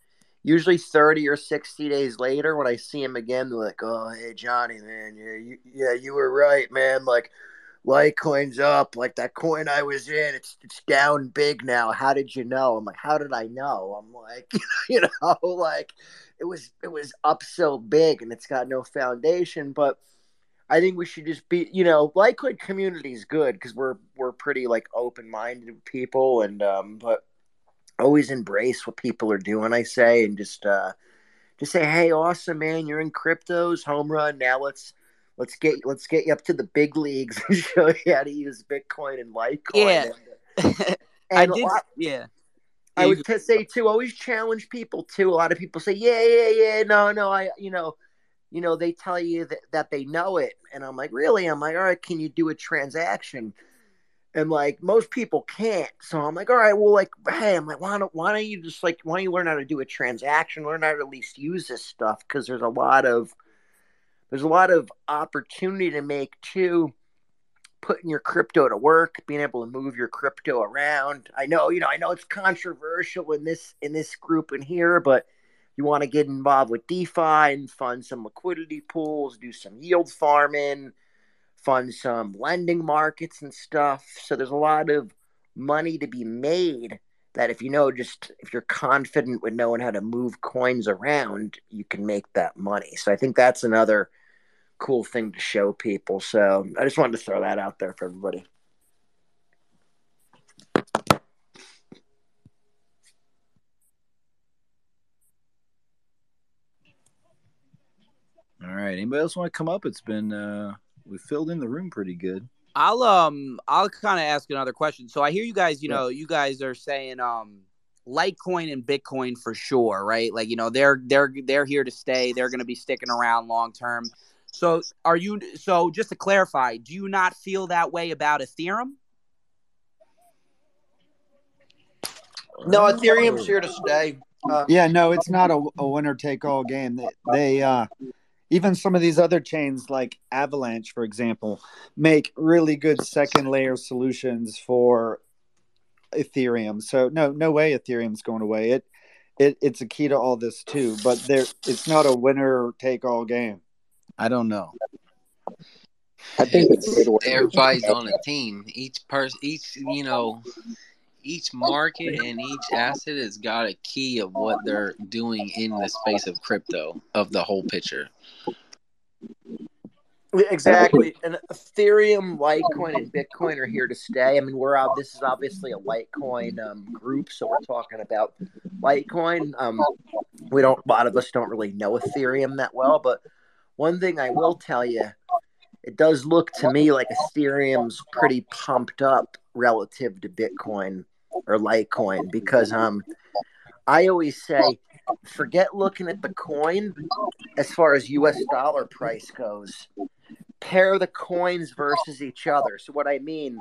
E: Usually, thirty or sixty days later, when I see him again, they're like, "Oh, hey Johnny, man, yeah, you, yeah, you were right, man. Like, Litecoin's up. Like that coin I was in, it's it's down big now. How did you know? I'm like, how did I know? I'm like, you know, like it was it was up so big and it's got no foundation, but I think we should just be, you know, Litecoin community is good because we're we're pretty like open minded people, and um, but always embrace what people are doing. I say, and just uh, just say, hey, awesome, man, you're in cryptos, home run. Now let's let's get let's get you up to the big leagues and show you how to use Bitcoin and Litecoin.
G: Yeah,
E: and,
G: I did. Lot, yeah.
E: I would say too. Always challenge people too. A lot of people say, "Yeah, yeah, yeah." No, no. I, you know, you know, they tell you that, that they know it. And I'm like, really? I'm like, all right, can you do a transaction? And like most people can't. So I'm like, all right, well, like, hey, I'm like, why don't why don't you just like why don't you learn how to do a transaction, learn how to at least use this stuff? Because there's a lot of there's a lot of opportunity to make too putting your crypto to work, being able to move your crypto around. I know, you know, I know it's controversial in this in this group in here, but you want to get involved with DeFi and fund some liquidity pools, do some yield farming, fund some lending markets and stuff. So there's a lot of money to be made that if you know just if you're confident with knowing how to move coins around, you can make that money. So I think that's another cool thing to show people. So I just wanted to throw that out there for everybody.
A: All right. Anybody else want to come up? It's been uh we filled in the room pretty good.
G: I'll um I'll kind of ask another question. So I hear you guys, you know, you guys are saying um Litecoin and Bitcoin for sure, right? Like, you know, they're they're they're here to stay. They're going to be sticking around long term. So, are you so just to clarify, do you not feel that way about Ethereum?
E: No, Ethereum's here to stay.
I: Uh, yeah, no, it's not a, a winner take all game. They, they uh even some of these other chains like Avalanche, for example, make really good second layer solutions for Ethereum. So no, no way Ethereum's going away. It, it it's a key to all this too, but there it's not a winner take all game.
A: I don't know.
K: I think it's
C: everybody's on a team. Each person, each you know, each market and each asset has got a key of what they're doing in the space of crypto of the whole picture.
E: Exactly, and Ethereum, Litecoin, and Bitcoin are here to stay. I mean, we're out. This is obviously a Litecoin um, group, so we're talking about Litecoin. Um, we don't. A lot of us don't really know Ethereum that well, but one thing I will tell you, it does look to me like Ethereum's pretty pumped up relative to Bitcoin or Litecoin because um I always say forget looking at the coin as far as US dollar price goes. Pair the coins versus each other. So what I mean,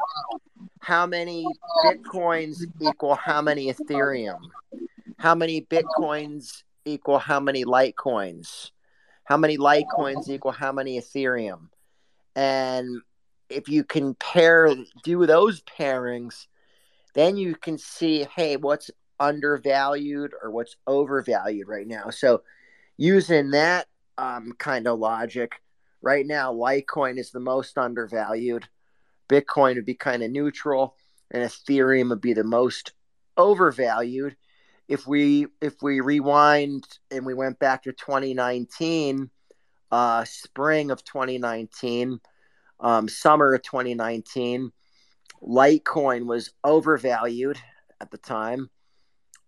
E: how many bitcoins equal how many Ethereum? How many bitcoins equal how many Litecoins? How many Litecoins equal how many Ethereum? And if you can pair do those pairings, then you can see, hey, what's undervalued or what's overvalued right now. So, using that um, kind of logic, right now, Litecoin is the most undervalued. Bitcoin would be kind of neutral, and Ethereum would be the most overvalued. If we if we rewind and we went back to 2019, uh, spring of 2019, um, summer of 2019, Litecoin was overvalued at the time.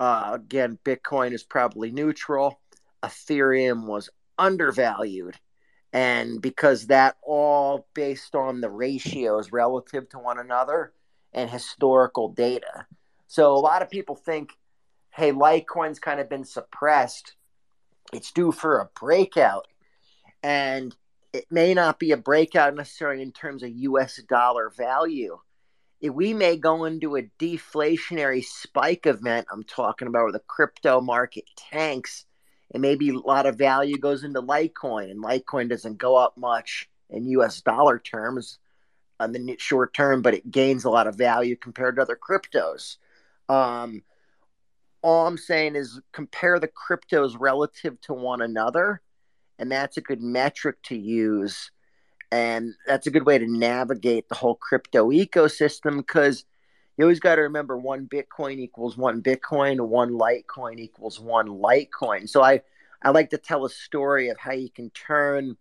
E: Uh, again, Bitcoin is probably neutral. Ethereum was undervalued. And because that all based on the ratios relative to one another and historical data. So a lot of people think, hey, Litecoin's kind of been suppressed. It's due for a breakout. And it may not be a breakout necessarily in terms of US dollar value we may go into a deflationary spike event. I'm talking about where the crypto market tanks and maybe a lot of value goes into Litecoin, and Litecoin doesn't go up much in US dollar terms on the short term, but it gains a lot of value compared to other cryptos. Um, all I'm saying is compare the cryptos relative to one another, and that's a good metric to use and that's a good way to navigate the whole crypto ecosystem because you always got to remember one Bitcoin equals one Bitcoin, one Litecoin equals one Litecoin. So I, I like to tell a story of how you can turn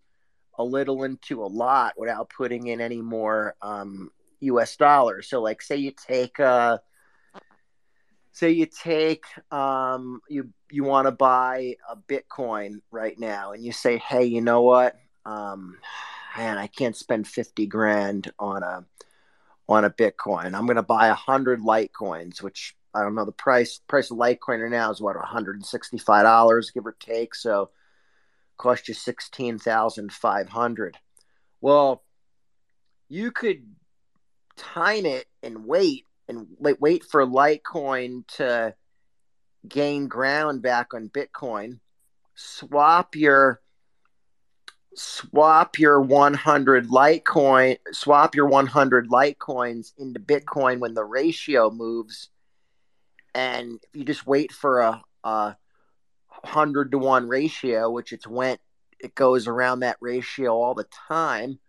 E: a little into a lot without putting in any more um, U.S. dollars. So, like, say you take a, uh, say you take um, you you want to buy a Bitcoin right now, and you say, hey, you know what? Um, man, I can't spend 50 grand on a on a Bitcoin. I'm going to buy a hundred Litecoins, which I don't know the price price of Litecoin right now is what 165 dollars, give or take. So cost you sixteen thousand five hundred. Well, you could time it and wait and wait for Litecoin to gain ground back on Bitcoin. Swap your swap your 100 Litecoin, swap your 100 Litecoins into Bitcoin when the ratio moves, and if you just wait for a, a hundred to one ratio, which it's went, it goes around that ratio all the time.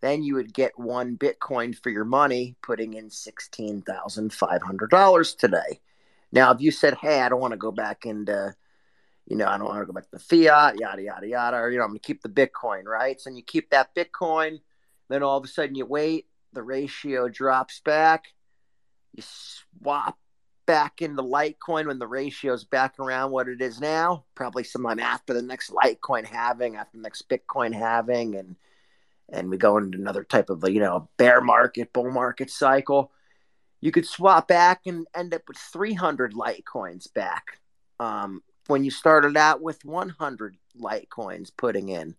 E: Then you would get one Bitcoin for your money, putting in sixteen thousand five hundred dollars today. Now, if you said, "Hey, I don't want to go back into you know, I don't want to go back to the fiat, yada, yada, yada. Or, you know, I'm going to keep the Bitcoin, right? So you keep that Bitcoin, then all of a sudden you wait, the ratio drops back, you swap back into Litecoin when the ratio is back around what it is now, probably sometime after the next Litecoin halving, after the next Bitcoin halving, and and we go into another type of you know bear market, bull market cycle. You could swap back and end up with 300 Litecoins back. Um, when you started out with 100 Litecoins putting in.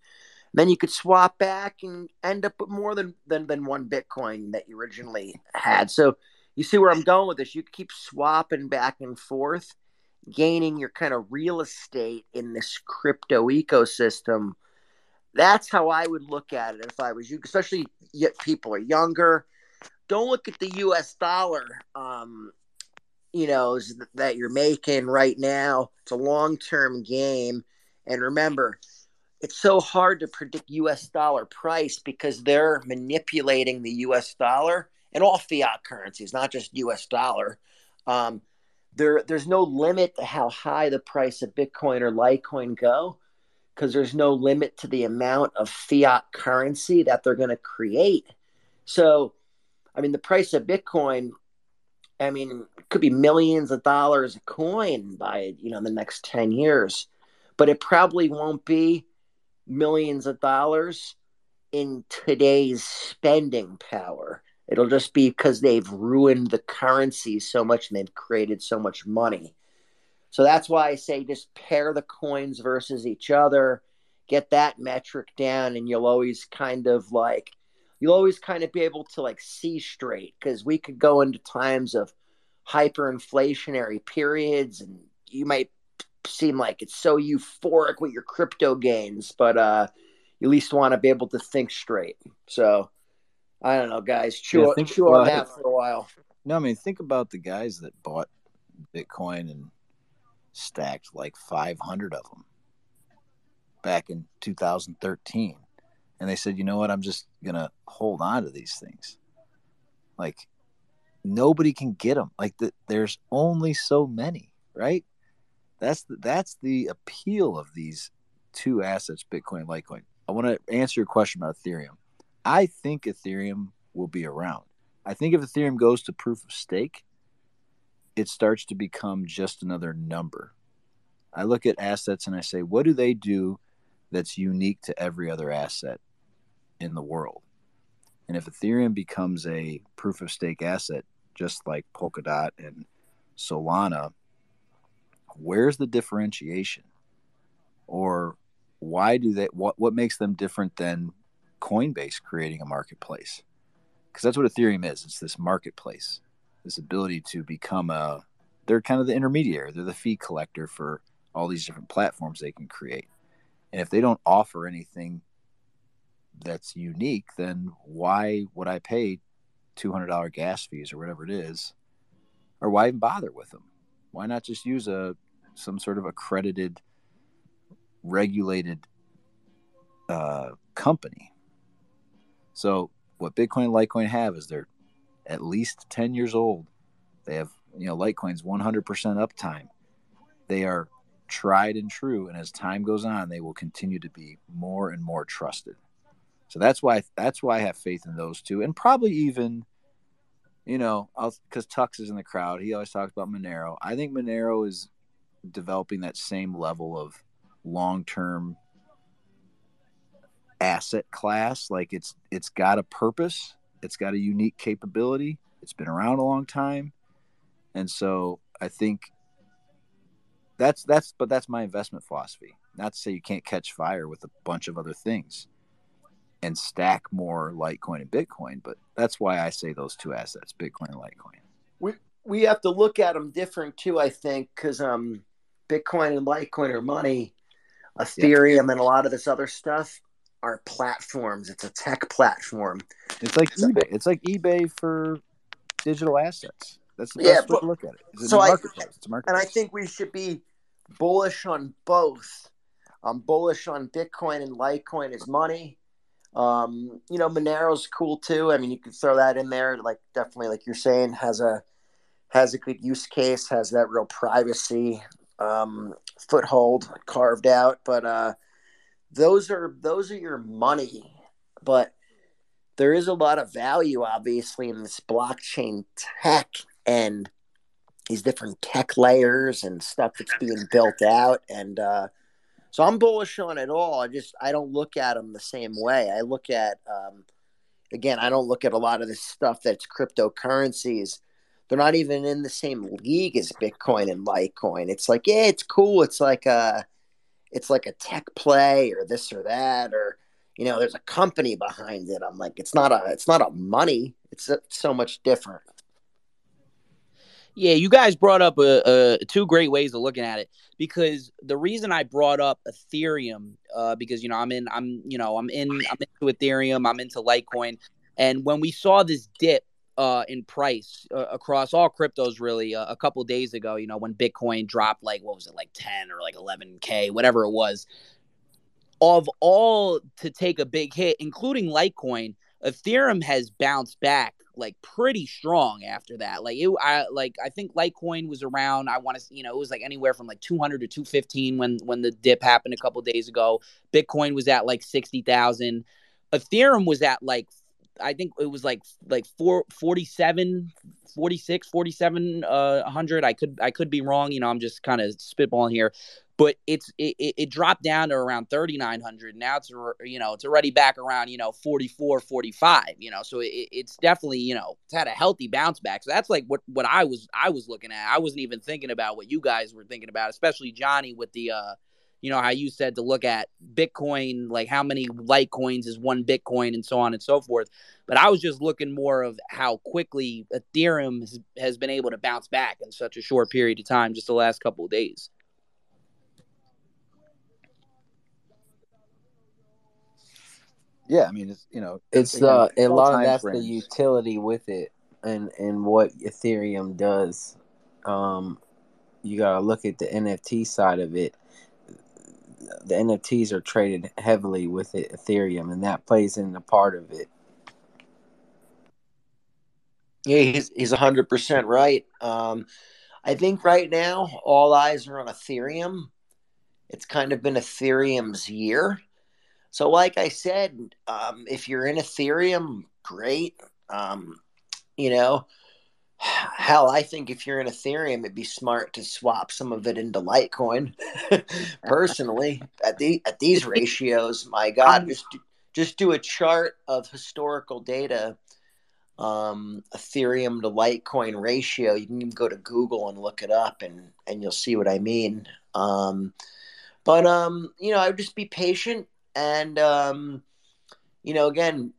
E: Then you could swap back and end up with more than, than, than one Bitcoin that you originally had. So you see where I'm going with this. You keep swapping back and forth, gaining your kind of real estate in this crypto ecosystem. That's how I would look at it if I was you, especially yet people are younger. Don't look at the US dollar um, you know that you're making right now. It's a long term game, and remember, it's so hard to predict U.S. dollar price because they're manipulating the U.S. dollar and all fiat currencies, not just U.S. dollar. Um, there, there's no limit to how high the price of Bitcoin or Litecoin go because there's no limit to the amount of fiat currency that they're going to create. So, I mean, the price of Bitcoin I mean, it could be millions of dollars a coin by you know the next ten years, but it probably won't be millions of dollars in today's spending power. It'll just be because they've ruined the currency so much and they've created so much money. So that's why I say just pair the coins versus each other, get that metric down, and you'll always kind of like you'll always kind of be able to like see straight because we could go into times of hyperinflationary periods and you might seem like it's so euphoric with your crypto gains but uh you at least want to be able to think straight. So i don't know guys. Chew, yeah, think, chew well, on that for a while.
J: No i mean think about the guys that bought
A: Bitcoin and stacked like 500 of them back in 2013. And they said, you know what? I'm just to hold on to these things. Like, nobody can get them. Like, the, there's only so many, right? That's the, that's the appeal of these two assets, Bitcoin, and Litecoin. I want to answer your question about Ethereum. I think Ethereum will be around. I think if Ethereum goes to proof of stake, it starts to become just another number. I look at assets and I say, what do they do that's unique to every other asset in the world? And if Ethereum becomes a proof of stake asset, just like Polkadot and Solana, where's the differentiation? Or why do they what what makes them different than Coinbase creating a marketplace? Because that's what Ethereum is. It's this marketplace, this ability to become a they're kind of the intermediary. They're the fee collector for all these different platforms they can create. And if they don't offer anything that's unique, then why would I pay $200 gas fees or whatever it is? Or why even bother with them? Why not just use a some sort of accredited regulated uh, company. So what Bitcoin and Litecoin have is they're at least 10 years old. They have, you know, Litecoin's 100% uptime. They are tried and true. And as time goes on, they will continue to be more and more trusted. So that's why, that's why I have faith in those two. And probably even, you know, because Tux is in the crowd. He always talks about Monero. I think Monero is developing that same level of long term asset class. Like it's it's got a purpose, it's got a unique capability, it's been around a long time. And so I think that's that's but that's my investment philosophy. Not to say you can't catch fire with a bunch of other things and stack more Litecoin and Bitcoin, but that's why I say those two assets, Bitcoin and Litecoin.
E: We we have to look at them different too, I think, because um, Bitcoin and Litecoin are money, Ethereum yeah. and a lot of this other stuff are platforms. It's a tech platform.
A: It's like so, eBay. It's like eBay for digital assets. That's the best yeah, way to look at it. It's
E: so I, it's a marketplace. And I think we should be bullish on both. I'm bullish on Bitcoin and Litecoin as money. Um, you know, Monero's cool too. I mean, you could throw that in there. Like definitely, like you're saying, has a has a good use case, has that real privacy um, foothold carved out. But uh, those are those are your money. But there is a lot of value, obviously, in this blockchain tech and these different tech layers and stuff that's being built out. And uh, so I'm bullish on it all. I just I don't look at them the same way. I look at um, again, I don't look at a lot of this stuff that's cryptocurrencies they're not even in the same league as Bitcoin and Litecoin. It's like, yeah, it's cool. It's like a, it's like a tech play or this or that, or you know, there's a company behind it. I'm like, it's not a, it's not a money. It's a, so much different.
G: Yeah, you guys brought up a, a, two great ways of looking at it because the reason I brought up Ethereum, uh, because you know I'm in, I'm you know I'm in, I'm into Ethereum, I'm into Litecoin, and when we saw this dip uh, in price uh, across all cryptos really uh, a couple days ago you know when bitcoin dropped like what was it like 10 or like 11k whatever it was of all to take a big hit including litecoin ethereum has bounced back like pretty strong after that like it i like i think litecoin was around i want to you know it was like anywhere from like 200 to 215 when when the dip happened a couple days ago. Bitcoin was at like 60,000 ethereum was at like I think it was like like four, 47, 46, 47 uh 100. I could I could be wrong, you know, I'm just kind of spitballing here. But it's it, it dropped down to around 3900. Now it's you know, it's already back around, you know, 44, 45, you know. So it, it's definitely, you know, it's had a healthy bounce back. So that's like what what I was I was looking at. I wasn't even thinking about what you guys were thinking about, especially Johnny with the uh you know how you said to look at bitcoin like how many litecoins is one bitcoin and so on and so forth but i was just looking more of how quickly ethereum has, has been able to bounce back in such a short period of time just the last couple of days
A: yeah i mean it's you know
C: it's again, uh a lot of that's frames. the utility with it and and what ethereum does um you gotta look at the NFT side of it. The NFTs are traded heavily with it, Ethereum, and that plays in a part of it.
E: Yeah, he's he's hundred percent right. Um, I think right now all eyes are on Ethereum. It's kind of been Ethereum's year. So, like I said, um, if you're in Ethereum, great. Um, you know, hell, I think if you're in Ethereum, it'd be smart to swap some of it into Litecoin. Personally, at the at these ratios, my God, just just do a chart of historical data um, Ethereum to Litecoin ratio. You can go to Google and look it up, and and you'll see what I mean. Um, but um, you know, I would just be patient, and um, you know, again,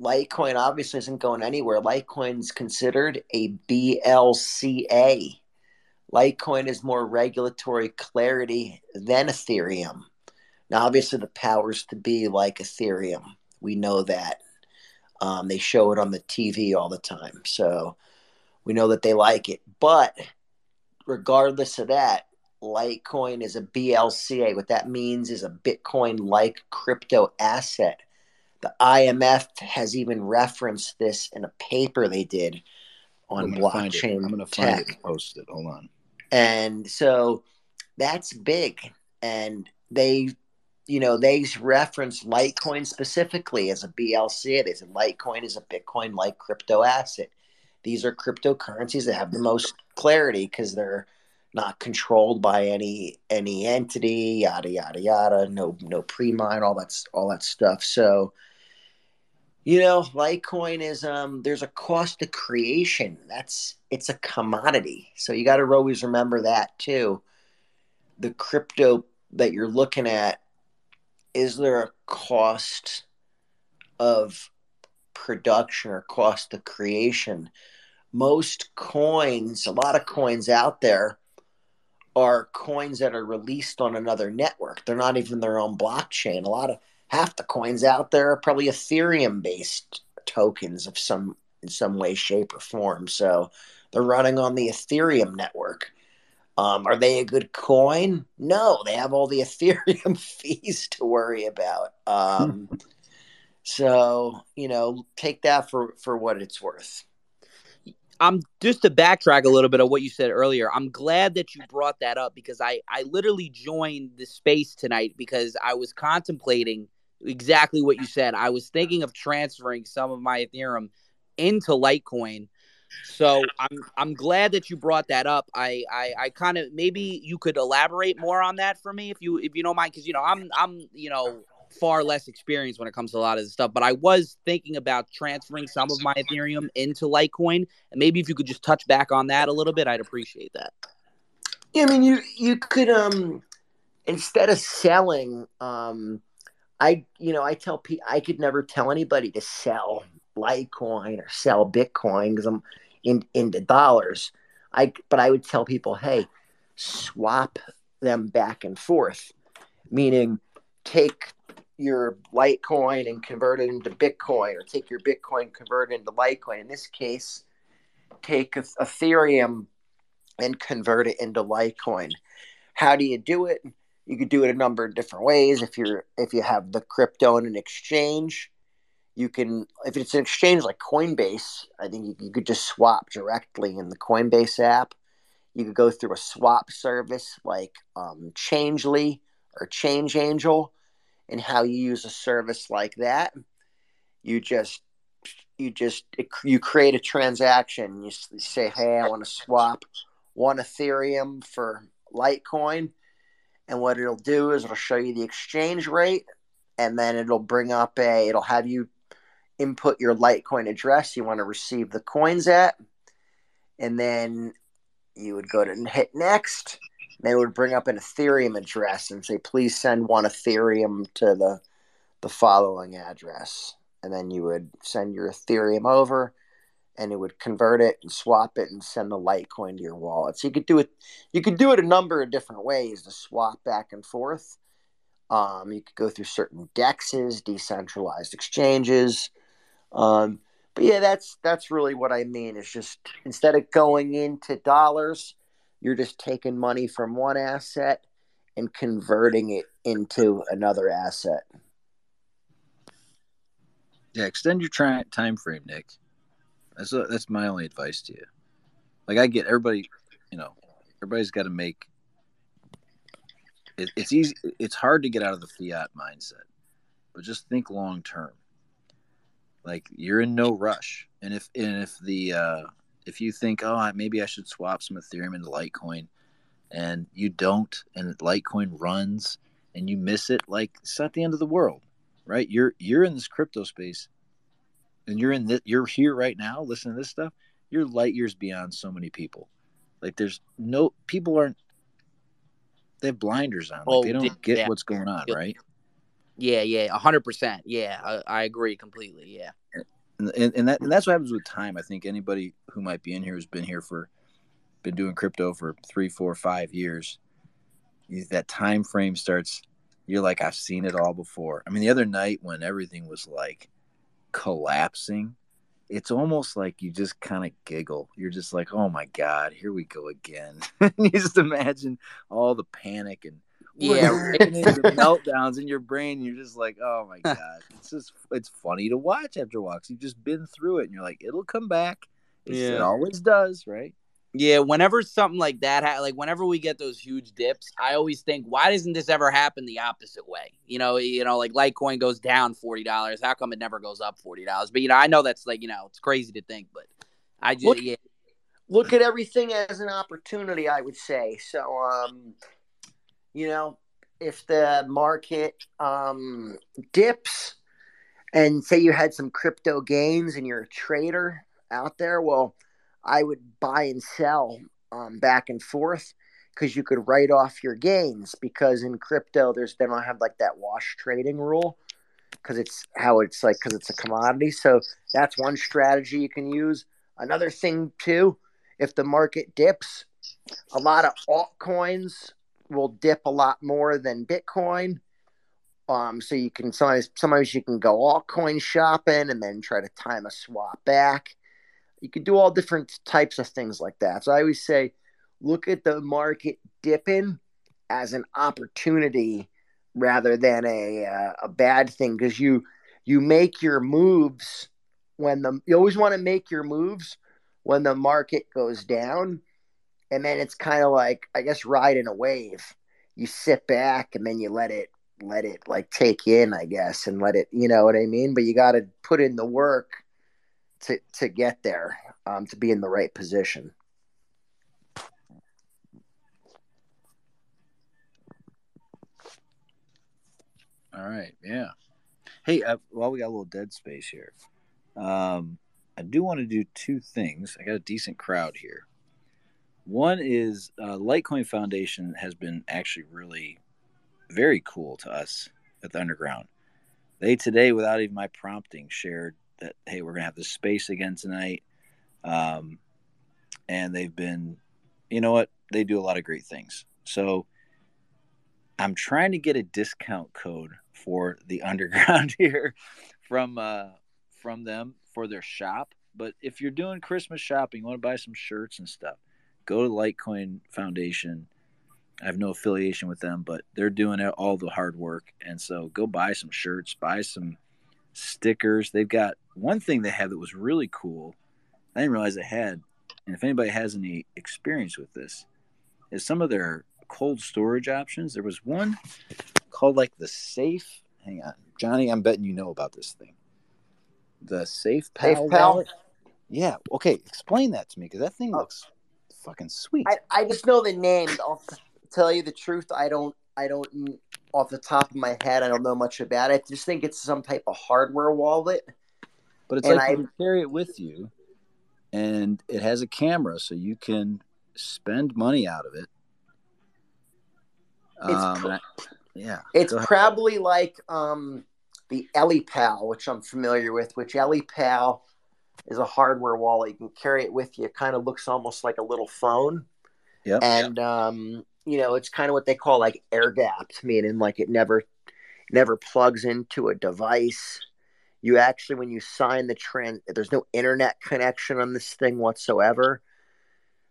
E: Litecoin obviously isn't going anywhere. Litecoin's considered a BLCA. Litecoin is more regulatory clarity than Ethereum. Now, obviously, the powers to be like Ethereum. We know that. Um, they show it on the TV all the time. So we know that they like it. But regardless of that, Litecoin is a BLCA. What that means is a Bitcoin like crypto asset. The IMF has even referenced this in a paper they did on
J: I'm
E: blockchain
J: I'm gonna find
E: tech.
J: it and post it. Hold on.
E: And so that's big. And they, you know, they reference Litecoin specifically as a BLC. They said Litecoin is a Bitcoin like crypto asset. These are cryptocurrencies that have the most clarity because they're not controlled by any any entity, yada yada yada. No no pre mine, all that's all that stuff. So you know, Litecoin is um there's a cost to creation. That's it's a commodity. So you got to always remember that too. The crypto that you're looking at is there a cost of production or cost of creation? Most coins, a lot of coins out there are coins that are released on another network. They're not even their own blockchain. A lot of half the coins out there are probably Ethereum based tokens of some in some way, shape, or form. So they're running on the Ethereum network. Um, are they a good coin? No, they have all the Ethereum fees to worry about. Um, so you know, take that for for what it's worth.
G: I'm just to backtrack a little bit of what you said earlier. I'm glad that you brought that up because I I literally joined the space tonight because I was contemplating exactly what you said. I was thinking of transferring some of my Ethereum into Litecoin. So I'm I'm glad that you brought that up. I I, I kind of maybe you could elaborate more on that for me if you if you don't mind because you know I'm I'm you know far less experience when it comes to a lot of this stuff. But I was thinking about transferring some of my Ethereum into Litecoin, and maybe if you could just touch back on that a little bit, I'd appreciate that.
E: Yeah, I mean, you you could um instead of selling, um, I you know I tell people I could never tell anybody to sell Litecoin or sell Bitcoin because I'm in into dollars. I but I would tell people, hey, swap them back and forth, meaning take your Litecoin and convert it into Bitcoin, or take your Bitcoin convert it into Litecoin. In this case, take Ethereum and convert it into Litecoin. How do you do it? You could do it a number of different ways. If you're if you have the crypto in an exchange, you can if it's an exchange like Coinbase, I think you, you could just swap directly in the Coinbase app. You could go through a swap service like um, Changelly or Change Angel, and how you use a service like that. You just you just you create a transaction. You say, "Hey, I want to swap one Ethereum for Litecoin," and what it'll do is it'll show you the exchange rate, and then it'll bring up a it'll have you input your Litecoin address you want to receive the coins at, and then you would go to hit next. They would bring up an Ethereum address and say, "Please send one Ethereum to the the following address," and then you would send your Ethereum over, and it would convert it and swap it and send the Litecoin to your wallet. So you could do it. You could do it a number of different ways to swap back and forth. Um, you could go through certain dexes, decentralized exchanges. Um, but yeah, that's that's really what I mean. Is just instead of going into dollars, you're just taking money from one asset and converting it into another asset.
A: Yeah, extend your time frame, Nick. That's a, that's my only advice to you. Like I get everybody, you know, everybody's got to make. It, it's easy. It's hard to get out of the fiat mindset, but just think long term. Like you're in no rush, and if and if the uh, if you think, oh, maybe I should swap some Ethereum into Litecoin, and you don't, and Litecoin runs, and you miss it, like it's not the end of the world, right? You're you're in this crypto space, and you're in this, you're here right now, listening to this stuff. You're light years beyond so many people. Like there's no people aren't they have blinders on. Like
G: Oh,
A: they don't
G: yeah.
A: get what's going on, right?
G: Yeah, yeah, hundred percent. Yeah, I, I agree completely. Yeah.
A: And, and, that and that's what happens with time. I think anybody who might be in here who's been here for been doing crypto for three, four, five years, that time frame starts. You're like, I've seen it all before. I mean, the other night when everything was like collapsing, it's almost like you just kind of giggle. You're just like, oh my god, here we go again. you just imagine all the panic and
G: Yeah, right.
A: meltdowns in your brain. You're just like, oh my god, it's just it's funny to watch after walks. You've just been through it, and you're like, it'll come back. It's- It always does, right?
G: Yeah, whenever something like that, ha- like whenever we get those huge dips, I always think, why doesn't this ever happen the opposite way? You know, you know, like Litecoin goes down forty dollars. How come it never goes up forty dollars? But you know, I know that's like you know, it's crazy to think, but I just
E: Look-
G: yeah,
E: look at everything as an opportunity i would say so um you know if the market um dips and say you had some crypto gains and you're a trader out there well i would buy and sell um back and forth because you could write off your gains because in crypto there's they don't have like that wash trading rule because it's how it's like because it's a commodity. So that's one strategy you can use. Another thing too if the market dips, a lot of altcoins will dip a lot more than Bitcoin. Um, so you can sometimes sometimes you can go altcoin shopping and then try to time a swap back. You can do all different types of things like that. So I always say, look at the market dipping as an opportunity rather than a uh, a bad thing because you you make your moves when the you always want to make your moves when the market goes down and then it's kind of like i guess riding a wave you sit back and then you let it let it like take in i guess and let it you know what i mean but you got to put in the work to to get there um, to be in the right position
A: All right, yeah. Hey, uh, while we got a little dead space here, um, I do want to do two things. I got a decent crowd here. One is uh, Litecoin Foundation has been actually really very cool to us at the Underground. They today, without even my prompting, shared that hey, we're gonna have this space again tonight, um, and they've been, you know what, they do a lot of great things. So I'm trying to get a discount code for the underground here from uh from them for their shop. But if you're doing Christmas shopping, you want to buy some shirts and stuff, go to Litecoin Foundation. I have no affiliation with them, but they're doing all the hard work. And so go buy some shirts, buy some stickers. They've got one thing they have that was really cool. I didn't realize they had. And if anybody has any experience with this, is some of their cold storage options. There was one called like the safe. Hang on, Johnny. I'm betting you know about this thing. The SafePal.
E: Safe Pal?
A: Yeah. Okay. Explain that to me because that thing oh. looks fucking sweet.
E: I, I just know the name I'll tell you the truth i don't i don't off the top of my head i don't know much about it. I just think it's some type of hardware wallet.
A: But it's
E: And
A: like
E: I-
A: you carry it with you, and it has a camera, so you can spend money out of it.
E: It's
A: Um, I- yeah,
E: It's probably like um, the Ellipal, which I'm familiar with, which Ellipal is a hardware wallet. You can carry it with you. It kind of looks almost like a little phone.
A: Yep.
E: And, um, you know, it's kind of what they call like air gapped, meaning like it never, never plugs into a device. You actually, when you sign the trend, there's no internet connection on this thing whatsoever.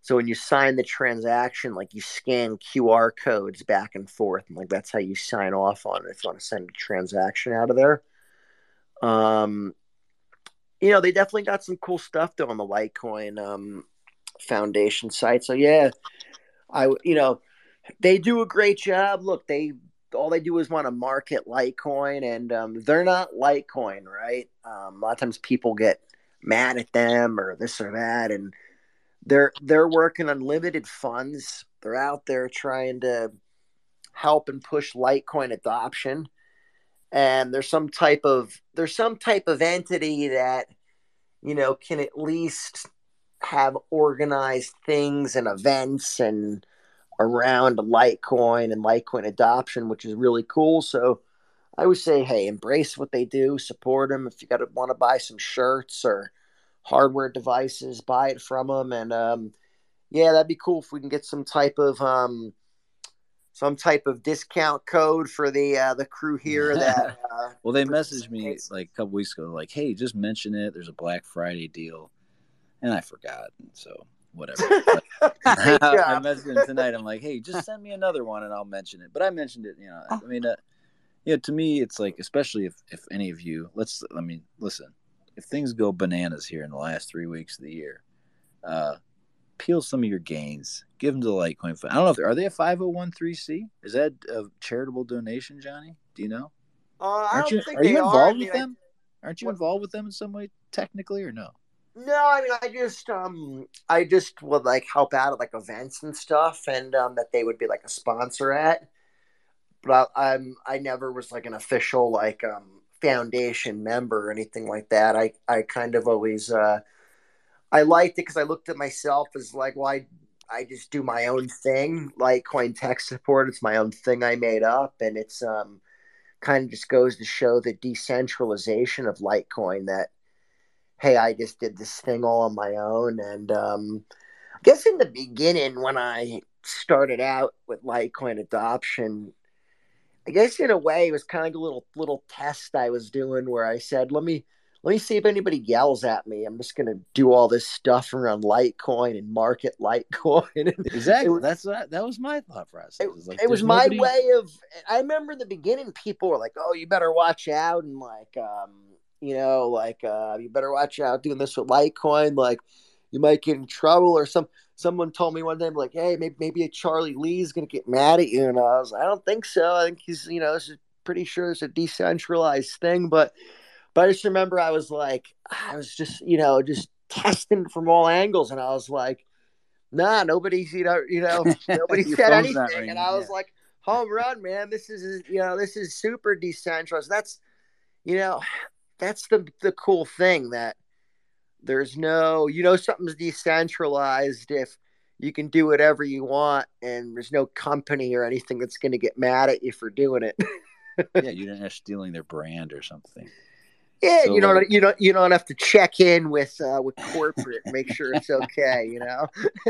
E: So when you sign the transaction, like you scan QR codes back and forth, and like that's how you sign off on it if you want to send a transaction out of there. Um, you know, they definitely got some cool stuff though on the Litecoin um, Foundation site. So yeah, I you know they do a great job. Look, they all they do is want to market Litecoin, and um, they're not Litecoin, right? Um, a lot of times people get mad at them or this or that, and they're they're working on limited funds. They're out there trying to help and push Litecoin adoption. And there's some type of there's some type of entity that you know can at least have organized things and events and around Litecoin and Litecoin adoption, which is really cool. So I would say, hey, embrace what they do, support them. If you got to want to buy some shirts or hardware devices, buy it from them, and um, yeah, that'd be cool if we can get some type of um, some type of discount code for the uh, the crew here. That uh,
A: well, they messaged me like a couple weeks ago, like, "Hey, just mention it. There's a Black Friday deal," and I forgot. So whatever. I messaged him tonight. I'm like, hey, just send me another one and I'll mention it. But I mentioned it. You know, I mean, uh, yeah, to me, it's like, especially if if any of you, let's, I mean, listen, if things go bananas here in the last three weeks of the year, uh, peel some of your gains, give them to the Litecoin Fund. I don't know if are they a five hundred one three C? Is that a charitable donation, Johnny? Do you know?
E: Uh,
A: Aren't you,
E: think
A: are you involved
E: are. I
A: with
E: mean,
A: them? Aren't you involved with them in some way, technically, or no?
E: No, I mean, I just, um, I just would like help out at like events and stuff, and um, that they would be like a sponsor at. But I, I'm, I never was like an official like um foundation member or anything like that. I, I kind of always, uh, I liked it because I looked at myself as like, well, I, I just do my own thing, like coin tech support. It's my own thing I made up, and it's um, kind of just goes to show the decentralization of Litecoin that hey, I just did this thing all on my own. And um, I guess in the beginning, when I started out with Litecoin adoption, I guess in a way it was kind of a little little test I was doing where I said, let me let me see if anybody yells at me. I'm just gonna do all this stuff around Litecoin and market Litecoin.
A: Exactly.
E: it-
A: That's what, that was my thought process. It's like,
E: it was
A: there's
E: my way of i remember in the beginning people were like oh you better watch out and like um you know like uh you better watch out doing this with litecoin like you might get in trouble or some someone told me one day like hey maybe maybe charlie lee's gonna get mad at you and i was i don't think so i think he's you know this is pretty sure it's a decentralized thing but but i just remember i was like i was just you know just testing from all angles. And i was like nah nobody's you know you know nobody said anything. and i was
A: yeah.
E: like home run man. This is you know this is super decentralized. That's you know that's the the cool thing that there's no you know something's decentralized if you can do whatever you want and there's no company or anything that's going to get mad at you for doing it.
A: Yeah, you didn't have stealing their brand or something.
E: Yeah
A: So,
E: you don't
A: like-
E: you don't you don't have to check in with uh with corporate make sure it's okay you know